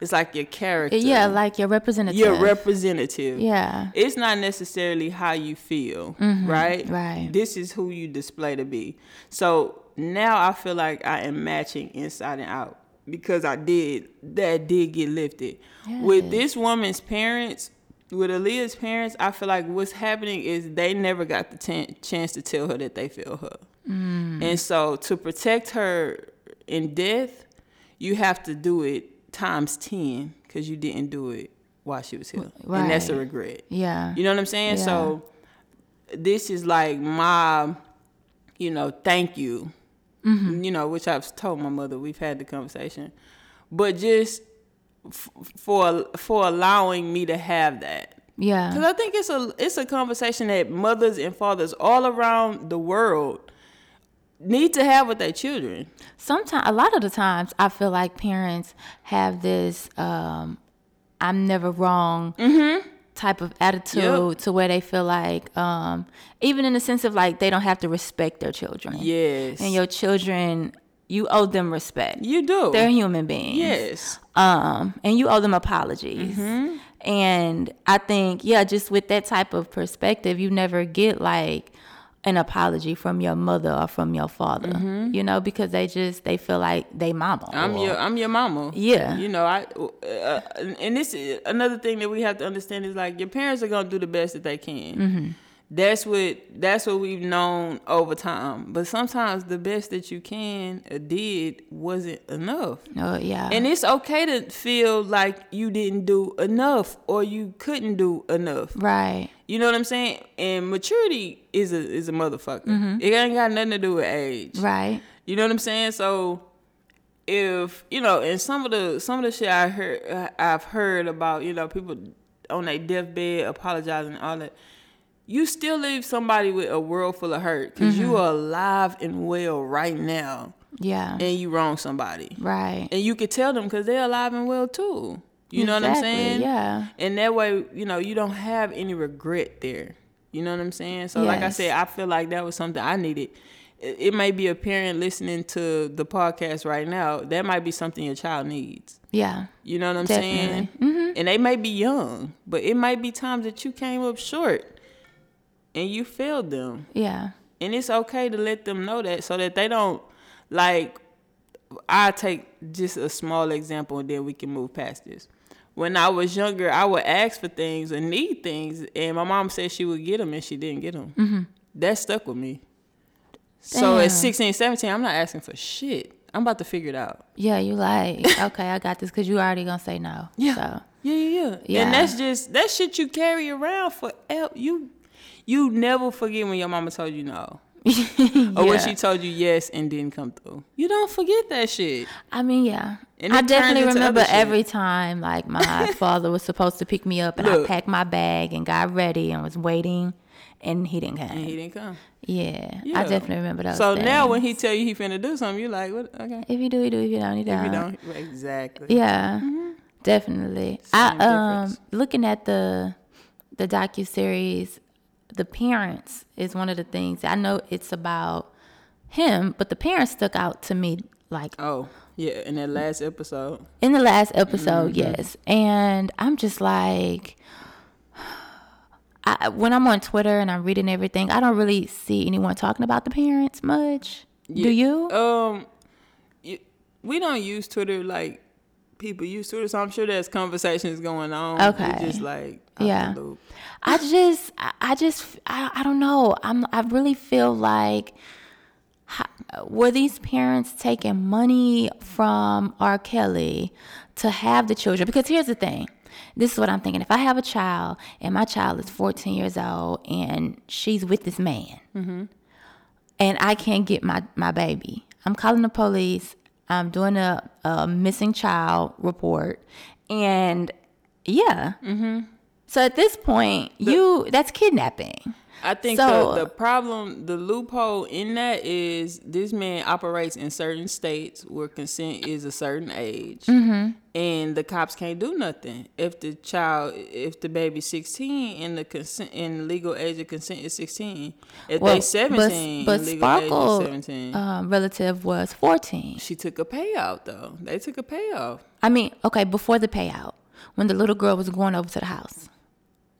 it's like your character. Yeah, like your representative. your representative. Yeah. It's not necessarily how you feel, right? Mm-hmm. right. This is who you display to be. So now I feel like I am matching inside and out because I did that did get lifted. With this woman's parents, with Aaliyah's parents, I feel like what's happening is they never got the tan chance to tell her that they feel her. Mm. And so to protect her in death, you have to do it times 10 because you didn't do it while she was here. And that's a regret. Yeah. You know what I'm saying? So this is like my, you know, thank you. Mm-hmm. You know, which I've told my mother. We've had the conversation, but just f- for for allowing me to have that. Yeah. Because I think it's a it's a conversation that mothers and fathers all around the world need to have with their children. sometimes a lot of the times i feel like parents have this um i'm never wrong type of attitude Mm-hmm. Yep. to where they feel like um even in the sense of like they don't have to respect their children Yes, and your children you owe them respect you do. they're human beings yes, um and you owe them apologies Mm-hmm. and i think yeah just with that type of perspective you never get like an apology from your mother or from your father you know because they just they feel like they mama Mm-hmm. I'm or- your I'm your mama. Yeah. You know, I uh, and this is another thing that we have to understand is like your parents are gonna do the best that they can. Mm-hmm. That's what that's what we've known over time. But sometimes the best that you can or did wasn't enough. oh yeah And it's okay to feel like you didn't do enough or you couldn't do enough. right You know what I'm saying? And maturity is a is a motherfucker. It ain't got nothing to do with age. Mm-hmm. right You know what I'm saying? So if you know, and some of the some of the shit I heard uh, I've heard about, you know, people on their deathbed apologizing and all that. You still leave somebody with a world full of hurt because you are alive and well right now, yeah and you wrong somebody, right and you could tell them because they're alive and well too. You know what I'm saying? yeah. And that way, you know, you don't have any regret there. You know what I'm saying? So, like I said, I feel like that was something I needed. It, it may be a parent listening to the podcast right now. That might be something your child needs. yeah You know what I'm Definitely. Mm-hmm. saying? And they may be young, but it might be times that you came up short and you failed them. yeah And it's okay to let them know that so that they don't like I take just a small example and then we can move past this. When I was younger, I would ask for things or need things, and my mom said she would get them, and she didn't get them. Mm-hmm. That stuck with me. So at Damn. 16, 17, I'm not asking for shit. I'm about to figure it out. yeah you like okay i got this because you already gonna say no Yeah. so Yeah, yeah, yeah. Yeah. And that's just that shit you carry around for you. You never forget when your mama told you no. Or when she told you yes and didn't come through. You don't forget that shit. I mean, yeah. I definitely remember every time like my father was supposed to pick me up and Look. I packed my bag and got ready and was waiting and he didn't come. And he didn't come. yeah, Yeah. I definitely remember those. So now when he tell you he finna do something, you like, what? Okay. if you do, you do. If you don't, you don't. If you don't, exactly. Yeah, definitely. Same I um difference. looking at the the docu series, the parents is one of the things I know it's about him, but the parents stuck out to me like Oh, yeah. In that last episode, in the last episode, Mm-hmm. yes. And I'm just like, I, when I'm on Twitter and I'm reading everything, I don't really see anyone talking about the parents much. Do you? um, we don't use Twitter like people use Twitter, so I'm sure there's conversations going on. Okay. Just like Yeah. I just, I, I just, I, I don't know. I'm, I really feel like, were these parents taking money from R. Kelly to have the children? Because here's the thing. This is what I'm thinking. If I have a child and my child is 14 years old and she's with this man, and I can't get my, my baby, I'm calling the police. I'm doing a, a missing child report, and yeah. Mm-hmm. So at this point, you that's kidnapping. I think So- the, the problem, the loophole in that is this man operates in certain states where consent is a certain age, Mm-hmm. and the cops can't do nothing if the child, if the baby's sixteen and the consent and legal age of consent is sixteen. If Well, they seventeen, but, but and legal age Sparkle is seventeen. um, relative was 14. she took a payout though. They took a payout. I mean, okay, before the payout, when the little girl was going over to the house.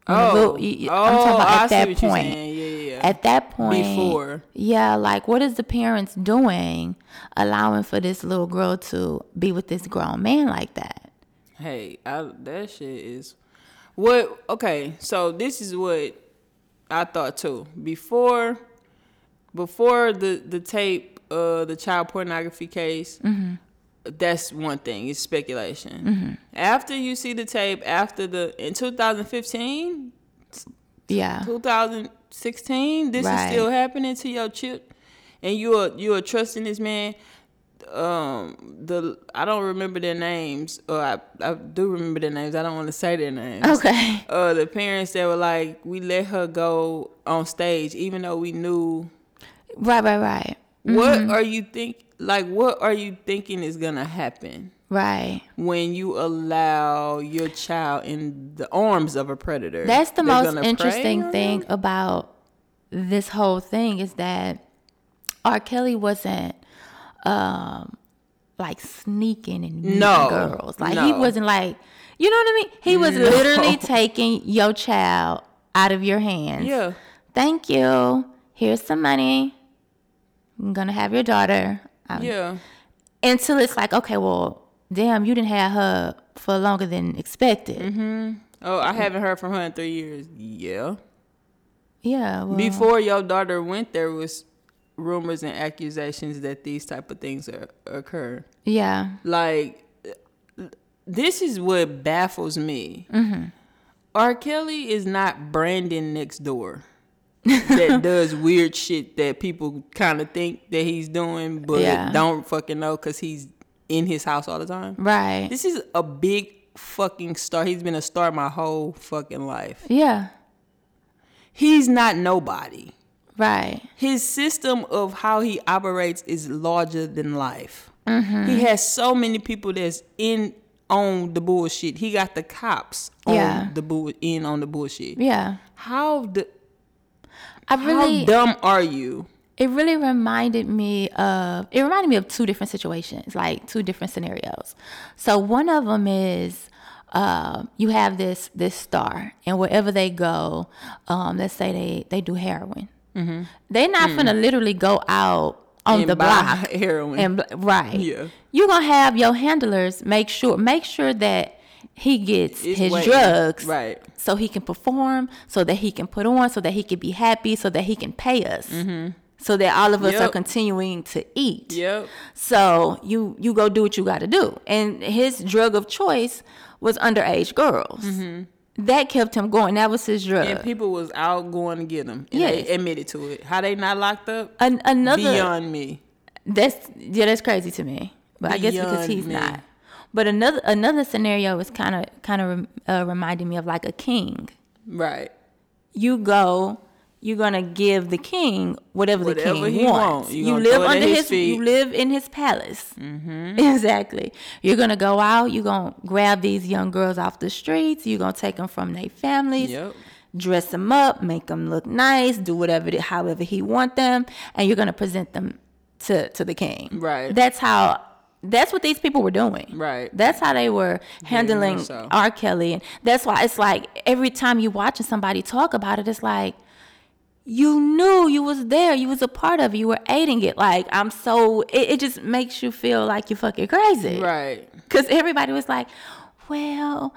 Oh, little- y- y- oh, I'm talking about at that point. Yeah, yeah, yeah. At that point, Before. yeah, like what is the parents doing, allowing for this little girl to be with this grown man like that? Hey, I, that shit is what. Okay, so this is what I thought too. Before, before the the tape, uh, the child pornography case. That's one thing. It's speculation. After you see the tape, after the in 2015, Yeah, 2016, this is still happening to your chip, and you're you're trusting this man. Um, the I don't remember their names, or I, I do remember their names. I don't want to say their names. okay, Uh, the parents that were like, we let her go on stage, even though we knew. right, right, right, What Mm-hmm. are you think? Like, what are you thinking is gonna happen? right. when you allow your child in the arms of a predator. That's the most interesting thing about this whole thing is that R. Kelly wasn't um like sneaking and meeting No, girls. Like he wasn't like you know what I mean? He was No. literally taking your child out of your hands. Yeah. Thank you. Here's some money. I'm gonna have your daughter. Um, Yeah. Until it's like, okay, well, damn, you didn't have her for longer than expected. Mm-hmm. Oh, I haven't heard from her in three years. Yeah. Yeah. Well, Before your daughter went, there was rumors and accusations that these type of things are, occur. yeah. Like, this is what baffles me. Mm-hmm. R. Kelly is not Brandon next door. That does weird shit that people kind of think that he's doing, but Yeah. don't fucking know because he's in his house all the time. Right. This is a big fucking star. He's been a star my whole fucking life. Yeah. He's not nobody. Right. His system of how he operates is larger than life. Mm-hmm. He has so many people that's in on the bullshit. He got the cops on Yeah. the bull in on the bullshit. Yeah. How the I really how dumb are you? it really reminded me of it reminded me of two different situations, like two different scenarios. So one of them is uh, you have this this star, and wherever they go, um, let's say they they do heroin, they're not gonna literally go out on And the buy block heroin. and right. Yeah. You're gonna have your handlers make sure make sure that he gets It's his waiting. drugs Right. so he can perform, so that he can put on, so that he can be happy, so that he can pay us, mm-hmm. so that all of us are continuing to eat. Yep. So you you go do what you got to do, and his drug of choice was underage girls. Mm-hmm. That kept him going. That was his drug. And people was out going to get him. They admitted to it. How they not locked up? An- another Beyond me. That's yeah, that's crazy to me. But I guess because he's me. not. But another another scenario is kind of kind of uh, reminding me of like a king. Right. You go, you're gonna give the king whatever, the king wants. want. You live throw it at under his his, you live in his palace. Mm-hmm. Exactly. You're gonna go out. You're gonna grab these young girls off the streets. You're gonna take them from their families. Yep. Dress them up, make them look nice, do whatever, however he want them, and you're gonna present them to to the king. Right. That's how. That's what these people were doing. Right. That's how they were handling so. R. Kelly, and that's why it's like every time you watching somebody talk about it, it's like you knew you was there, you was a part of it, you were aiding it. Like I'm so, it, it just makes you feel like you're fucking crazy, Right. Because everybody was like, "Well,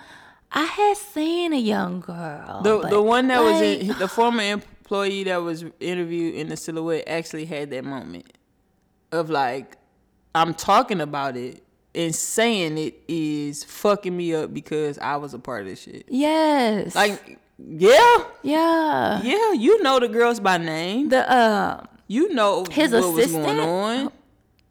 I had seen a young girl." The the one that was in the former employee that was interviewed in the silhouette actually had that moment of like I'm talking about it and saying it is fucking me up because I was a part of this shit. yes, Like yeah, yeah, yeah, you know the girls by name. the uh, You know His what was assistant? going on.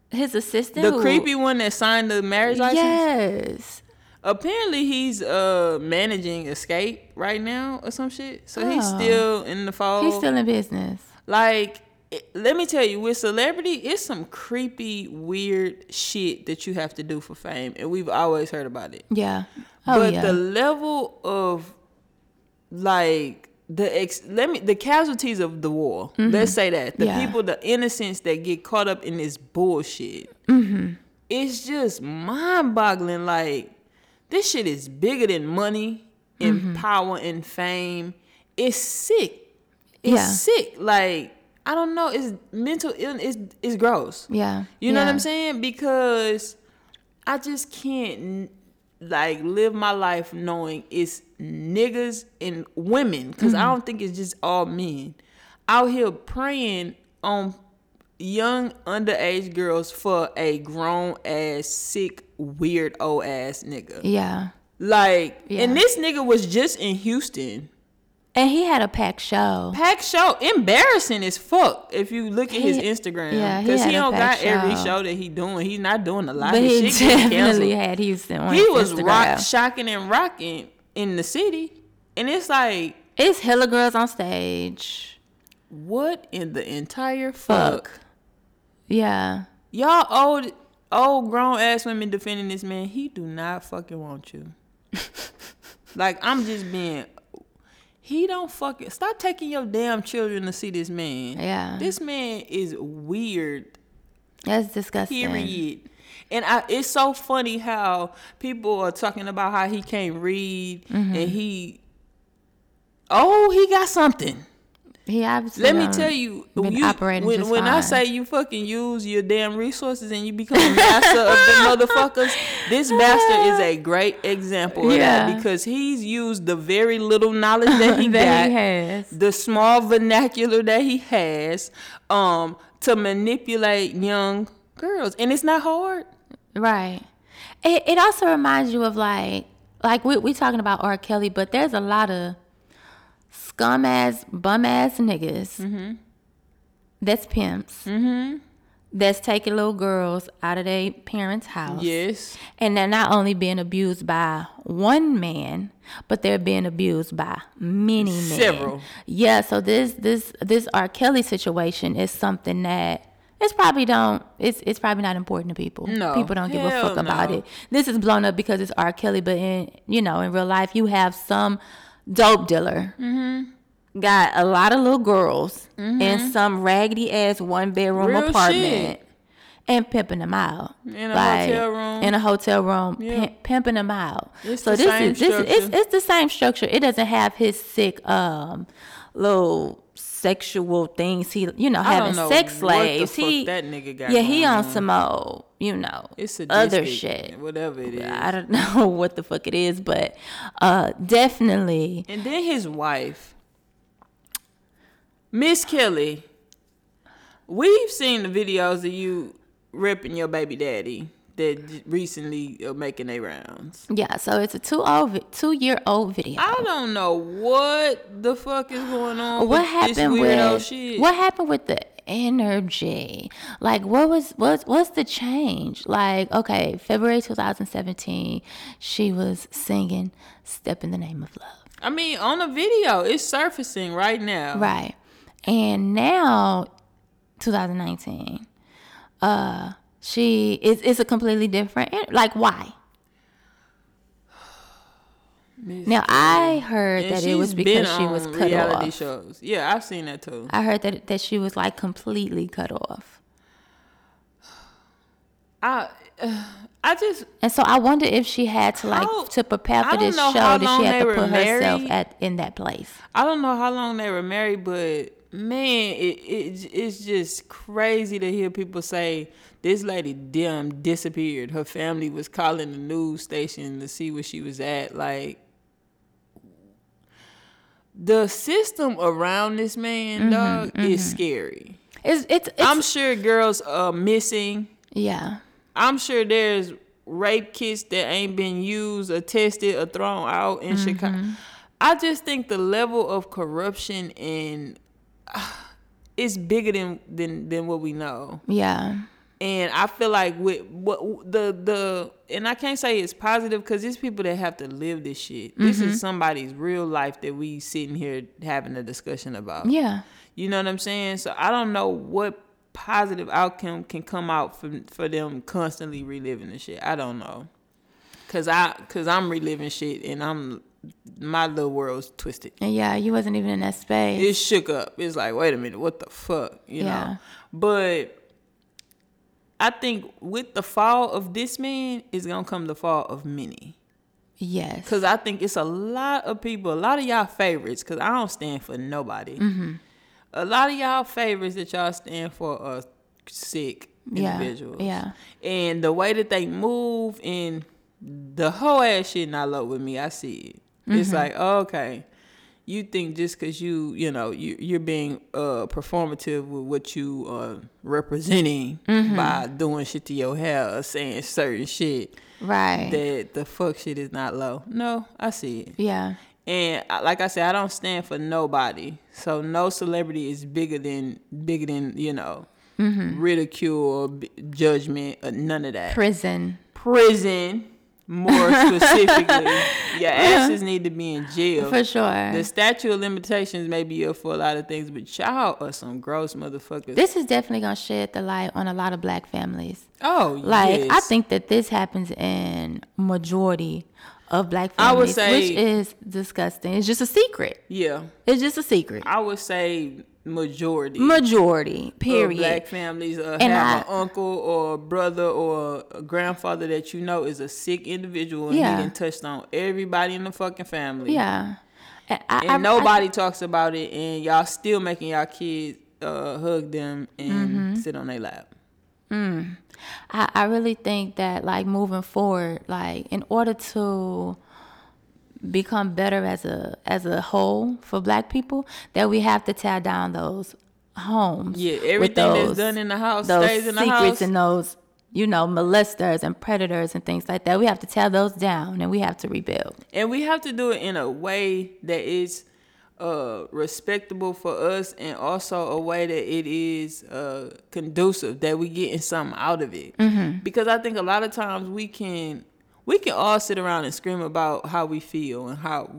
his assistant. The who- creepy one that signed the marriage license. Yes. Apparently, he's uh managing Escape right now or some shit. So he's Oh. still in the fold. He's still in business. like. It- let me tell you, with celebrity, it's some creepy, weird shit that you have to do for fame, and we've always heard about it. Yeah. Oh but yeah. the level of like the ex let me the casualties of the war let's say that the Mm-hmm. Yeah. people the innocents that get caught up in this bullshit Mm-hmm. it's just mind-boggling like this shit is bigger than money and Mm-hmm. power and fame it's sick it's Yeah. sick like i don't know it's mental illness it's, it's gross yeah. you know what. I'm saying? Because I just can't like live my life knowing it's niggas and women because Mm-hmm. I don't think it's just all men out here preying on young underage girls for a grown ass sick weird old ass nigga. Yeah. Like, Yeah. and this nigga was just in Houston. And he had a packed show. Pack show embarrassing as fuck if you look at his He- Instagram. yeah, because he, a don't got packed every show. show that he doing. He's not doing a lot But of he definitely had Houston on He his was Instagram. rock, shocking and rocking in the city, and it's like, It's hella girls on stage. what in the entire fuck? Fuck. Yeah. Y'all old, old grown ass women defending this man. He do not fucking want you. like I'm just being. He don't fucking stop taking your damn children to see this man. Yeah. This man is weird. That's disgusting. Period. And I, it's so funny how people are talking about how he can't read Mm-hmm. and he. Oh, he got something. He obviously Let me done tell you, been you operating when, when I say you fucking use your damn resources and you become a master of the motherfuckers, this bastard is a great example of Yeah. that because he's used the very little knowledge that he that got, he has. the small vernacular that he has, um, to manipulate young girls, and it's not hard. Right. It it also reminds you of like like we we talking about R. Kelly, but there's a lot of scum ass bum ass niggas Mm-hmm. that's pimps. Mm-hmm. That's taking little girls out of their parents' house. Yes, And they're not only being abused by one man, but they're being abused by many men. Several. Yeah, so this this this R. Kelly situation is something that it's probably don't it's it's probably not important to people. No. People don't give a fuck about it. This is blown up because it's R. Kelly, but in you know, in real life you have some dope dealer. Mm-hmm. Got a lot of little girls in some raggedy ass one bedroom Real apartment shit. and pimping them out In a hotel room. In a hotel room, Yeah. pimp, pimping them out. It's so this is this is, it's, it's the same structure. It doesn't have his sick um little sexual things. He you know having know sex slaves. fuck he that nigga got yeah he on on. some old you know it's a other shit. whatever it is. I don't know what the fuck it is, but uh definitely And then his wife, Miss Kelly. We've seen the videos of you ripping your baby daddy that recently are making their rounds. yeah. So it's a two old two year old video. I don't know what the fuck is going on. what with happened with shit. what happened with the energy like what was what's what's the change like okay february 2017 she was singing step in the name of love I mean, on the video, it's surfacing right now. right and now 2019 uh she is it's a completely different like why Miss now i heard And that it was because she was cut reality off shows. Yeah, I've seen that too. i heard that that she was like completely cut off I, I just And so I wonder if she had to like How- to prepare for this show that she had to put herself at in that place. I don't know how long they were married, but man, it, it it's just crazy to hear people say this lady damn disappeared. Her family was calling the news station to see where she was at. Like the system around this man, dog, is scary. It's it's, it's I'm sure girls are missing. yeah. I'm sure there's rape kits that ain't been used or tested or thrown out in Chicago. I just think the level of corruption and uh, it's bigger than than than what we know. Yeah. And I feel like with what the the and I can't say it's positive because it's people that have to live this shit. This Mm-hmm. is somebody's real life that we sitting here having a discussion about. Yeah. You know what I'm saying? So I don't know what positive outcome can come out from for them constantly reliving the shit. I don't know. Cause I cause I'm reliving shit and I'm my little world's twisted. And yeah, you wasn't even in that space. It shook up. It's like, wait a minute, what the fuck? You Yeah. know? But I think with the fall of this man is gonna come the fall of many. yes. Cause I think it's a lot of people, a lot of y'all favorites. Cause I don't stand for nobody. Mm-hmm. A lot of y'all favorites that y'all stand for are sick Yeah, individuals. yeah. And the way that they move and the whole ass shit not low with me. I see it. It's Mm-hmm. like oh, okay, you think just cause you you know you you're being uh performative with what you are representing Mm-hmm. by doing shit to your hair or saying certain shit right. that the fuck shit is not low. No, I see it. yeah. And like I said, I don't stand for nobody. So no celebrity is bigger than bigger than you know ridicule or b- judgment or none of that. Prison. Prison, more specifically, your uh-huh. asses need to be in jail. For sure. The statute of limitations may be up for a lot of things, but y'all are some gross motherfuckers. this is definitely gonna shed the light on a lot of black families. oh, Like I think that this happens in majority of black I would families, say- which is disgusting. It's just a secret. yeah, It's just a secret. I would say majority. Majority. Period. black families uh, And have I- an uncle or brother or a grandfather that you know is a sick individual and Yeah. he done touched on everybody in the fucking family. Yeah. And, I, And I- nobody talks about it and y'all still making y'all kids uh, hug them and Mm-hmm. sit on their lap. I, I really think that like moving forward, like in order to become better as a as a whole for black people, that we have to tear down those homes. Yeah, everything that's done in the house those stays in the secrets house. and those you know molesters and predators and things like that. We have to tear those down and we have to rebuild. And we have to do it in a way that is uh, respectable for us and also a way that it is uh, conducive, that we getting something out of it. Because I think a lot of times we can we can all sit around and scream about how we feel and how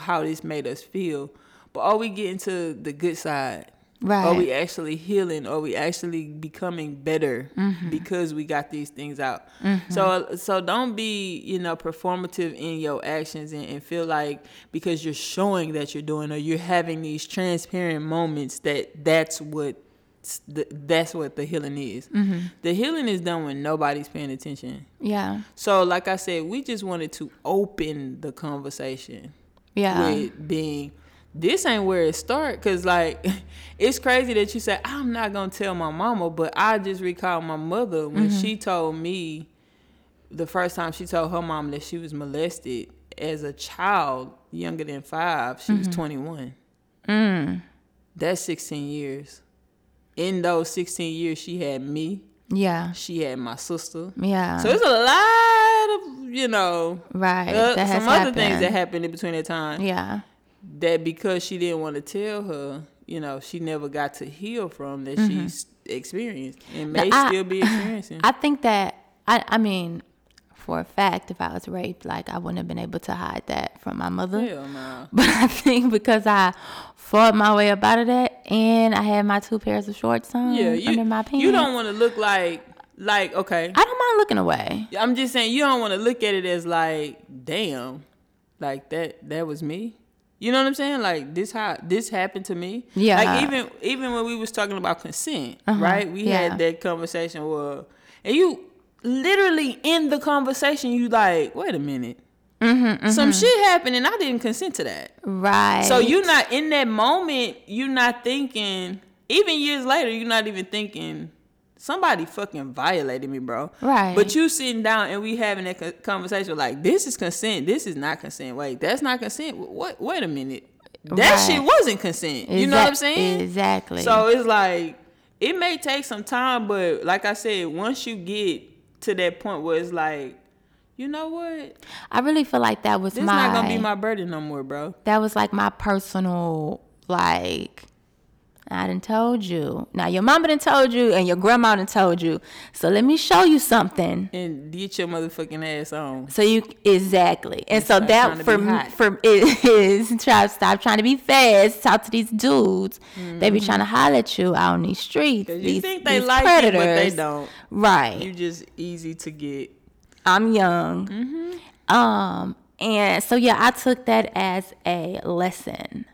how this made us feel. But are we getting to the good side? Right. Are we actually healing? Are we actually becoming better mm-hmm. because we got these things out? Mm-hmm. So so don't be you know performative in your actions and, and feel like because you're showing that you're doing or you're having these transparent moments that that's what the, that's what the healing is. Mm-hmm. The healing is done when nobody's paying attention. Yeah. So like I said, we just wanted to open the conversation Yeah. with being this ain't where it start because like it's crazy that you say i'm not gonna tell my mama but i just recall my mother when mm-hmm. she told me the first time she told her mom that she was molested as a child younger than five she was mm-hmm. 21 mm. that's 16 years in those 16 years she had me Yeah. she had my sister Yeah. so it's a lot of you know right. uh, that has some other happened. things that happened in between that time Yeah. that because she didn't want to tell her, you know, she never got to heal from that she's experienced and may I- still be experiencing. I think that I I mean, for a fact, if I was raped, like I wouldn't have been able to hide that from my mother. Hell no. But I think because I fought my way up out of that, and I had my two pairs of shorts on Yeah, you, under my pants, you don't want to look like like okay. I don't mind looking away. I'm just saying you don't want to look at it as like damn, like that that was me. You know what I'm saying? Like this how this happened to me. Yeah. Like even even when we was talking about consent, uh-huh. right? We yeah. had that conversation where and you literally in the conversation you like, wait a minute. Mm-hmm, some mm-hmm. shit happened and I didn't consent to that. Right. So you're not in that moment, you're not thinking, even years later, you're not even thinking, somebody fucking violated me, bro. Right. But you sitting down and we having that conversation like, this is consent, this is not consent. Wait, that's not consent. What? Wait a minute. That Right. shit wasn't consent. You know what I'm saying? Exactly. So it's like, it may take some time, but like I said, once you get to that point where it's like, you know what? I really feel like that was This my, not gonna be my burden no more, bro. that was like my personal like I didn't told you. Now your mama done told you and your grandma didn't told you. So let me show you something. And get your motherfucking ass on. So you exactly. And so that for for it is try stop trying to be fast. Talk to these dudes. They be trying to holler at you out on these streets. Mm-hmm. these, you think they like predators. it, but they don't. Right. You just easy to get. I'm young. Mm-hmm. Um, and so yeah, I took that as a lesson,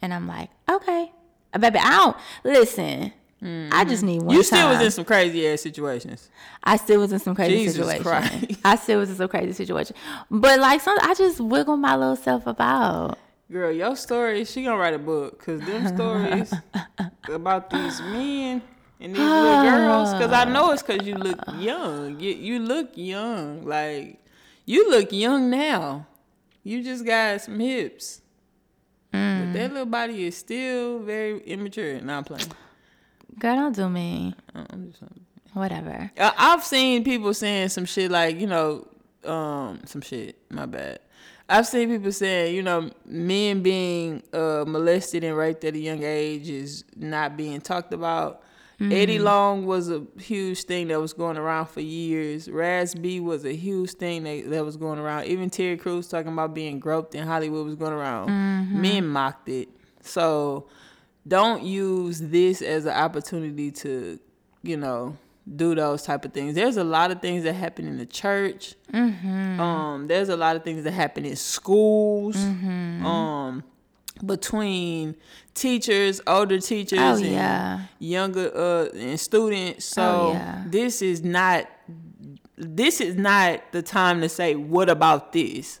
and I'm like, okay, Uh, baby, I don't listen. I just need one. Mm-hmm. You still was in some crazy ass situations. I still was in some crazy Jesus situation. Christ. I still was in some crazy situation, but like some, I just wiggle my little self about. Girl, your story, she gonna write a book. Cause them stories about these men and these little girls. Cause I know it's cause you look young. You, you look young. Like, you look young now. You just got some hips. But that little body is still very immature. I'm playing. Girl, don't do me. Uh, I'm just Whatever. I- I've seen people saying some shit like, you know, um, some shit. My bad. I've seen people saying, you know, men being uh, molested and raped at a young age is not being talked about. Eddie Long was a huge thing that was going around for years. Raz B was a huge thing that, that was going around. Even Terry Crews talking about being groped in Hollywood was going around. Men mocked it. So don't use this as an opportunity to, you know, do those type of things. There's a lot of things that happen in the church. Um, there's a lot of things that happen in schools. Um, between teachers, older teachers, Oh, and yeah. younger uh and students. So Oh, yeah. this is not this is not the time to say what about this.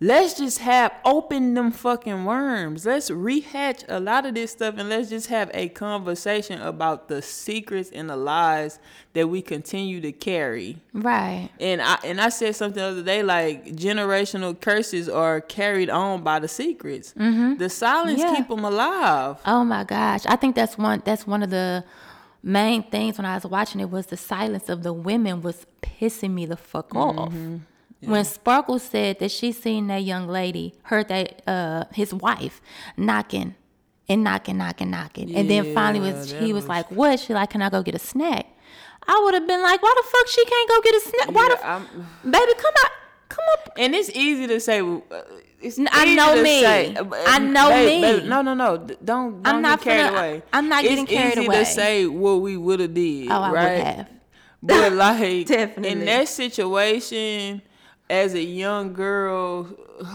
Let's just have open them fucking worms. Let's rehatch a lot of this stuff and let's just have a conversation about the secrets and the lies that we continue to carry. Right. And I and I said something the other day like generational curses are carried on by the secrets. Mm-hmm. The silence Yeah. keep them alive. Oh my gosh. I think that's one that's one of the main things when I was watching it was the silence of the women was pissing me the fuck off. Mm-hmm. When Sparkle said that she seen that young lady, heard that uh his wife knocking and knocking, knocking, knocking. and then finally was he was was- like, What? She like, Can I go get a snack? I would have been like, Why the fuck she can't go get a snack? Why Yeah, the f- baby come out come up And it's easy to say. uh, It's I know me. say, uh, I know babe, me. babe, no, no, no. Don't. don't I'm not carried finna- away. I'm not getting it's carried easy away. to say what we would have did. Oh, I right? would have. But like in that situation, as a young girl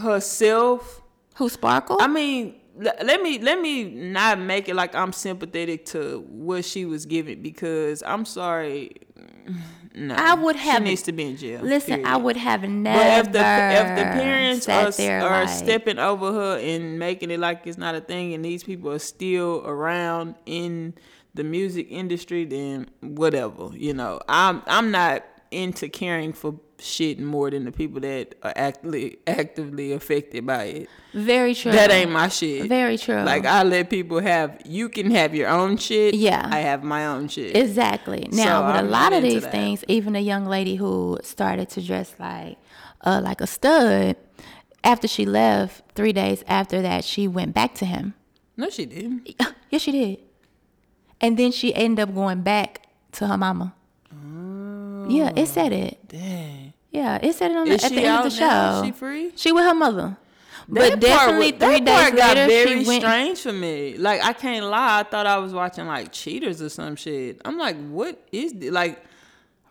herself, Who Sparkle? I mean, let me let me not make it like I'm sympathetic to what she was given because I'm sorry. Mm, no, I would have- She needs to be in jail. Listen, I would have But never. if the if the parents are, are like, stepping over her and making it like it's not a thing, and these people are still around in the music industry, then whatever. You know, I'm I'm not into caring for shit more than the people that are actively actively affected by it. very true. That ain't my shit. Very true. Like I let people have. You can have your own shit. Yeah. I have my own shit. Exactly. Now, So with a I'm lot of these that. things, even a young lady who started to dress like, uh, like a stud, after she left, three days after that, she went back to him. no, she didn't. yes, she did. And then she ended up going back to her mama. Yeah, it said it. Dang. Yeah, it said it on the, at the end of the now? show. She free? She with her mother. That but definitely wa- three that days part got later, very she went. strange for me. Like I can't lie, I thought I was watching like cheaters or some shit. I'm like, what is this? like?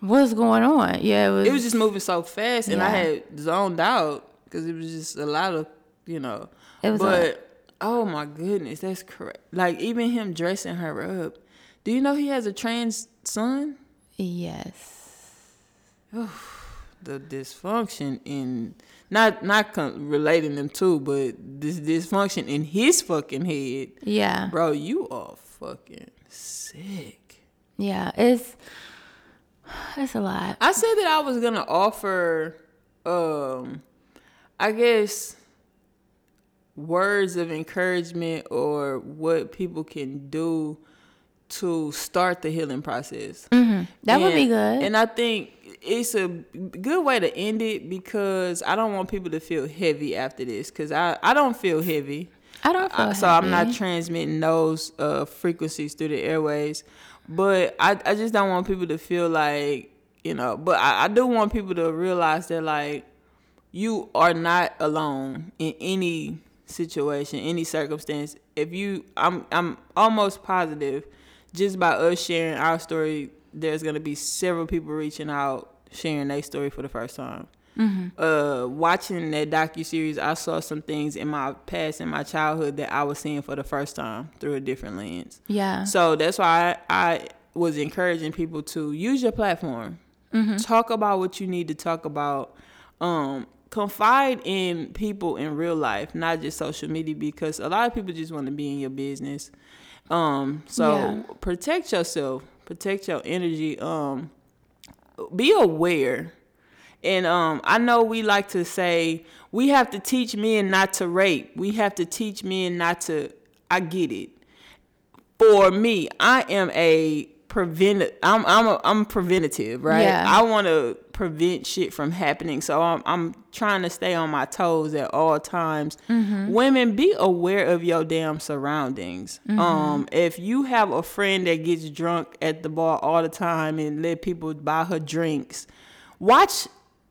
What's going on? Yeah, it was. It was just moving so fast, and I had zoned out because it was just a lot of, you know. It was but oh my goodness, that's correct. Like even him dressing her up. Do you know he has a trans son? yes. The dysfunction in not not con- relating them to, but this dysfunction in his fucking head. Yeah. Bro, you are fucking sick. Yeah. It's. It's a lot. I said that I was gonna offer, um, I guess, words of encouragement or what people can do to start the healing process. That would be good. And I think it's a good way to end it because I don't want people to feel heavy after this because I, I don't feel heavy. I don't feel I- so I'm not transmitting those uh, frequencies through the airways. But I, I just don't want people to feel like you know. But I, I do want people to realize that like you are not alone in any situation, any circumstance. If you, I'm I'm almost positive, just by us sharing our story, there's gonna be several people reaching out, sharing their story for the first time. Uh, watching that docu series, I saw some things in my past, in my childhood, that I was seeing for the first time through a different lens. Yeah. So that's why I, I was encouraging people to use your platform. Talk about what you need to talk about. Um, confide in people in real life, not just social media, because a lot of people just want to be in your business. Um, so Yeah. protect yourself, protect your energy. Um, be aware. And um, I know we like to say we have to teach men not to rape. We have to teach men not to. I get it. For me, I am a prevent. I'm I'm a, I'm preventative, right? Yeah. I want to prevent shit from happening, so I'm I'm trying to stay on my toes at all times. Women, be aware of your damn surroundings. Um, if you have a friend that gets drunk at the bar all the time and let people buy her drinks, watch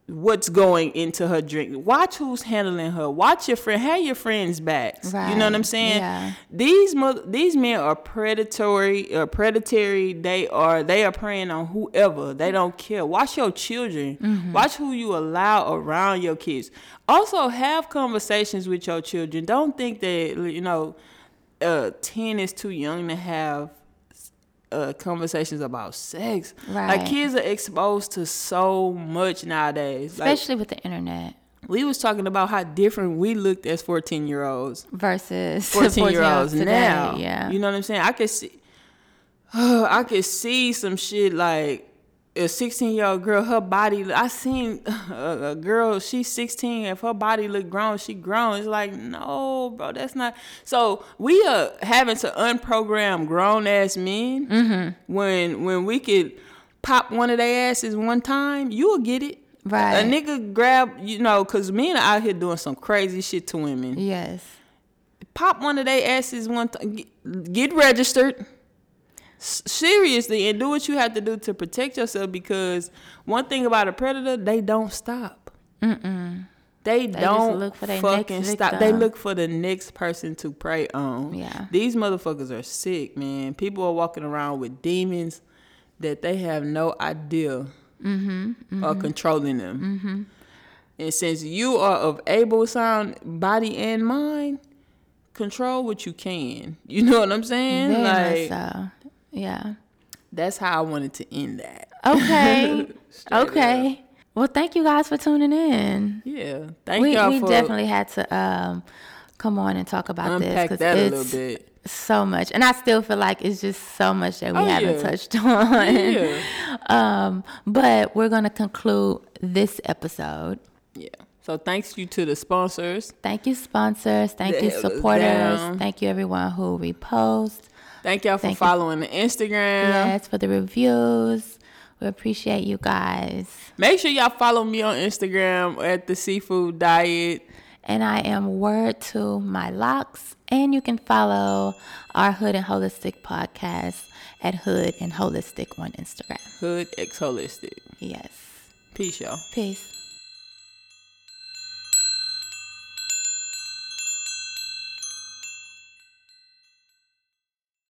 what's going into her drink. Watch who's handling her. Watch your friend. Have your friends back. You know what I'm saying? Yeah. These these men are predatory. Uh, predatory. They are they are preying on whoever. They don't care. Watch your children. Mm-hmm. Watch who you allow around your kids. Also, have conversations with your children. Don't think that you know, uh, ten is too young to have uh, conversations about sex. Right. Like kids are exposed to so much nowadays. Like, Especially with the internet we was talking about how different we looked as 14 year olds versus 14 year olds today, now Yeah. you know what i'm saying i could see i could see some shit like a 16 year old girl her body i seen a, girl she's 16 if her body look grown she grown it's like no bro that's not so we are having to unprogram grown ass men Mm-hmm. when when we could pop one of their asses one time you'll get it Right. a nigga grab you know because men are out here doing some crazy shit to women yes. pop one of their asses one time, get, registered seriously and do what you have to do to protect yourself because one thing about a predator they don't stop Mm-mm. they, just don't look for fucking next stop they look for the next person to prey on Yeah. these motherfuckers are sick man people are walking around with demons that they have no idea Mm-hmm, mm-hmm. are controlling them mm-hmm. and since you are of able sound body and mind control what you can. You know what I'm saying? Very like so. Yeah. that's how I wanted to end that. Okay. Okay. Well, thank you guys for tuning in. Yeah. Thank we y'all we definitely had to um come on and talk about this that a little it's bit. so much, and I still feel like it's just so much that we Oh, haven't yeah. touched on. Yeah. Um, but we're gonna conclude this episode. Yeah. So thanks you to the sponsors. Thank you, sponsors. Thank That you, supporters. Thank you, everyone who repost. Thank y'all for Thank you. following the Instagram. Yes, for the reviews. We appreciate you guys. Make sure y'all follow me on Instagram at the Seafood Diet. And I am Word to My Locks. And you can follow our Hood and Holistic podcast at Hood and Holistic on Instagram. Hood X Holistic. Yes. Peace, y'all. Peace.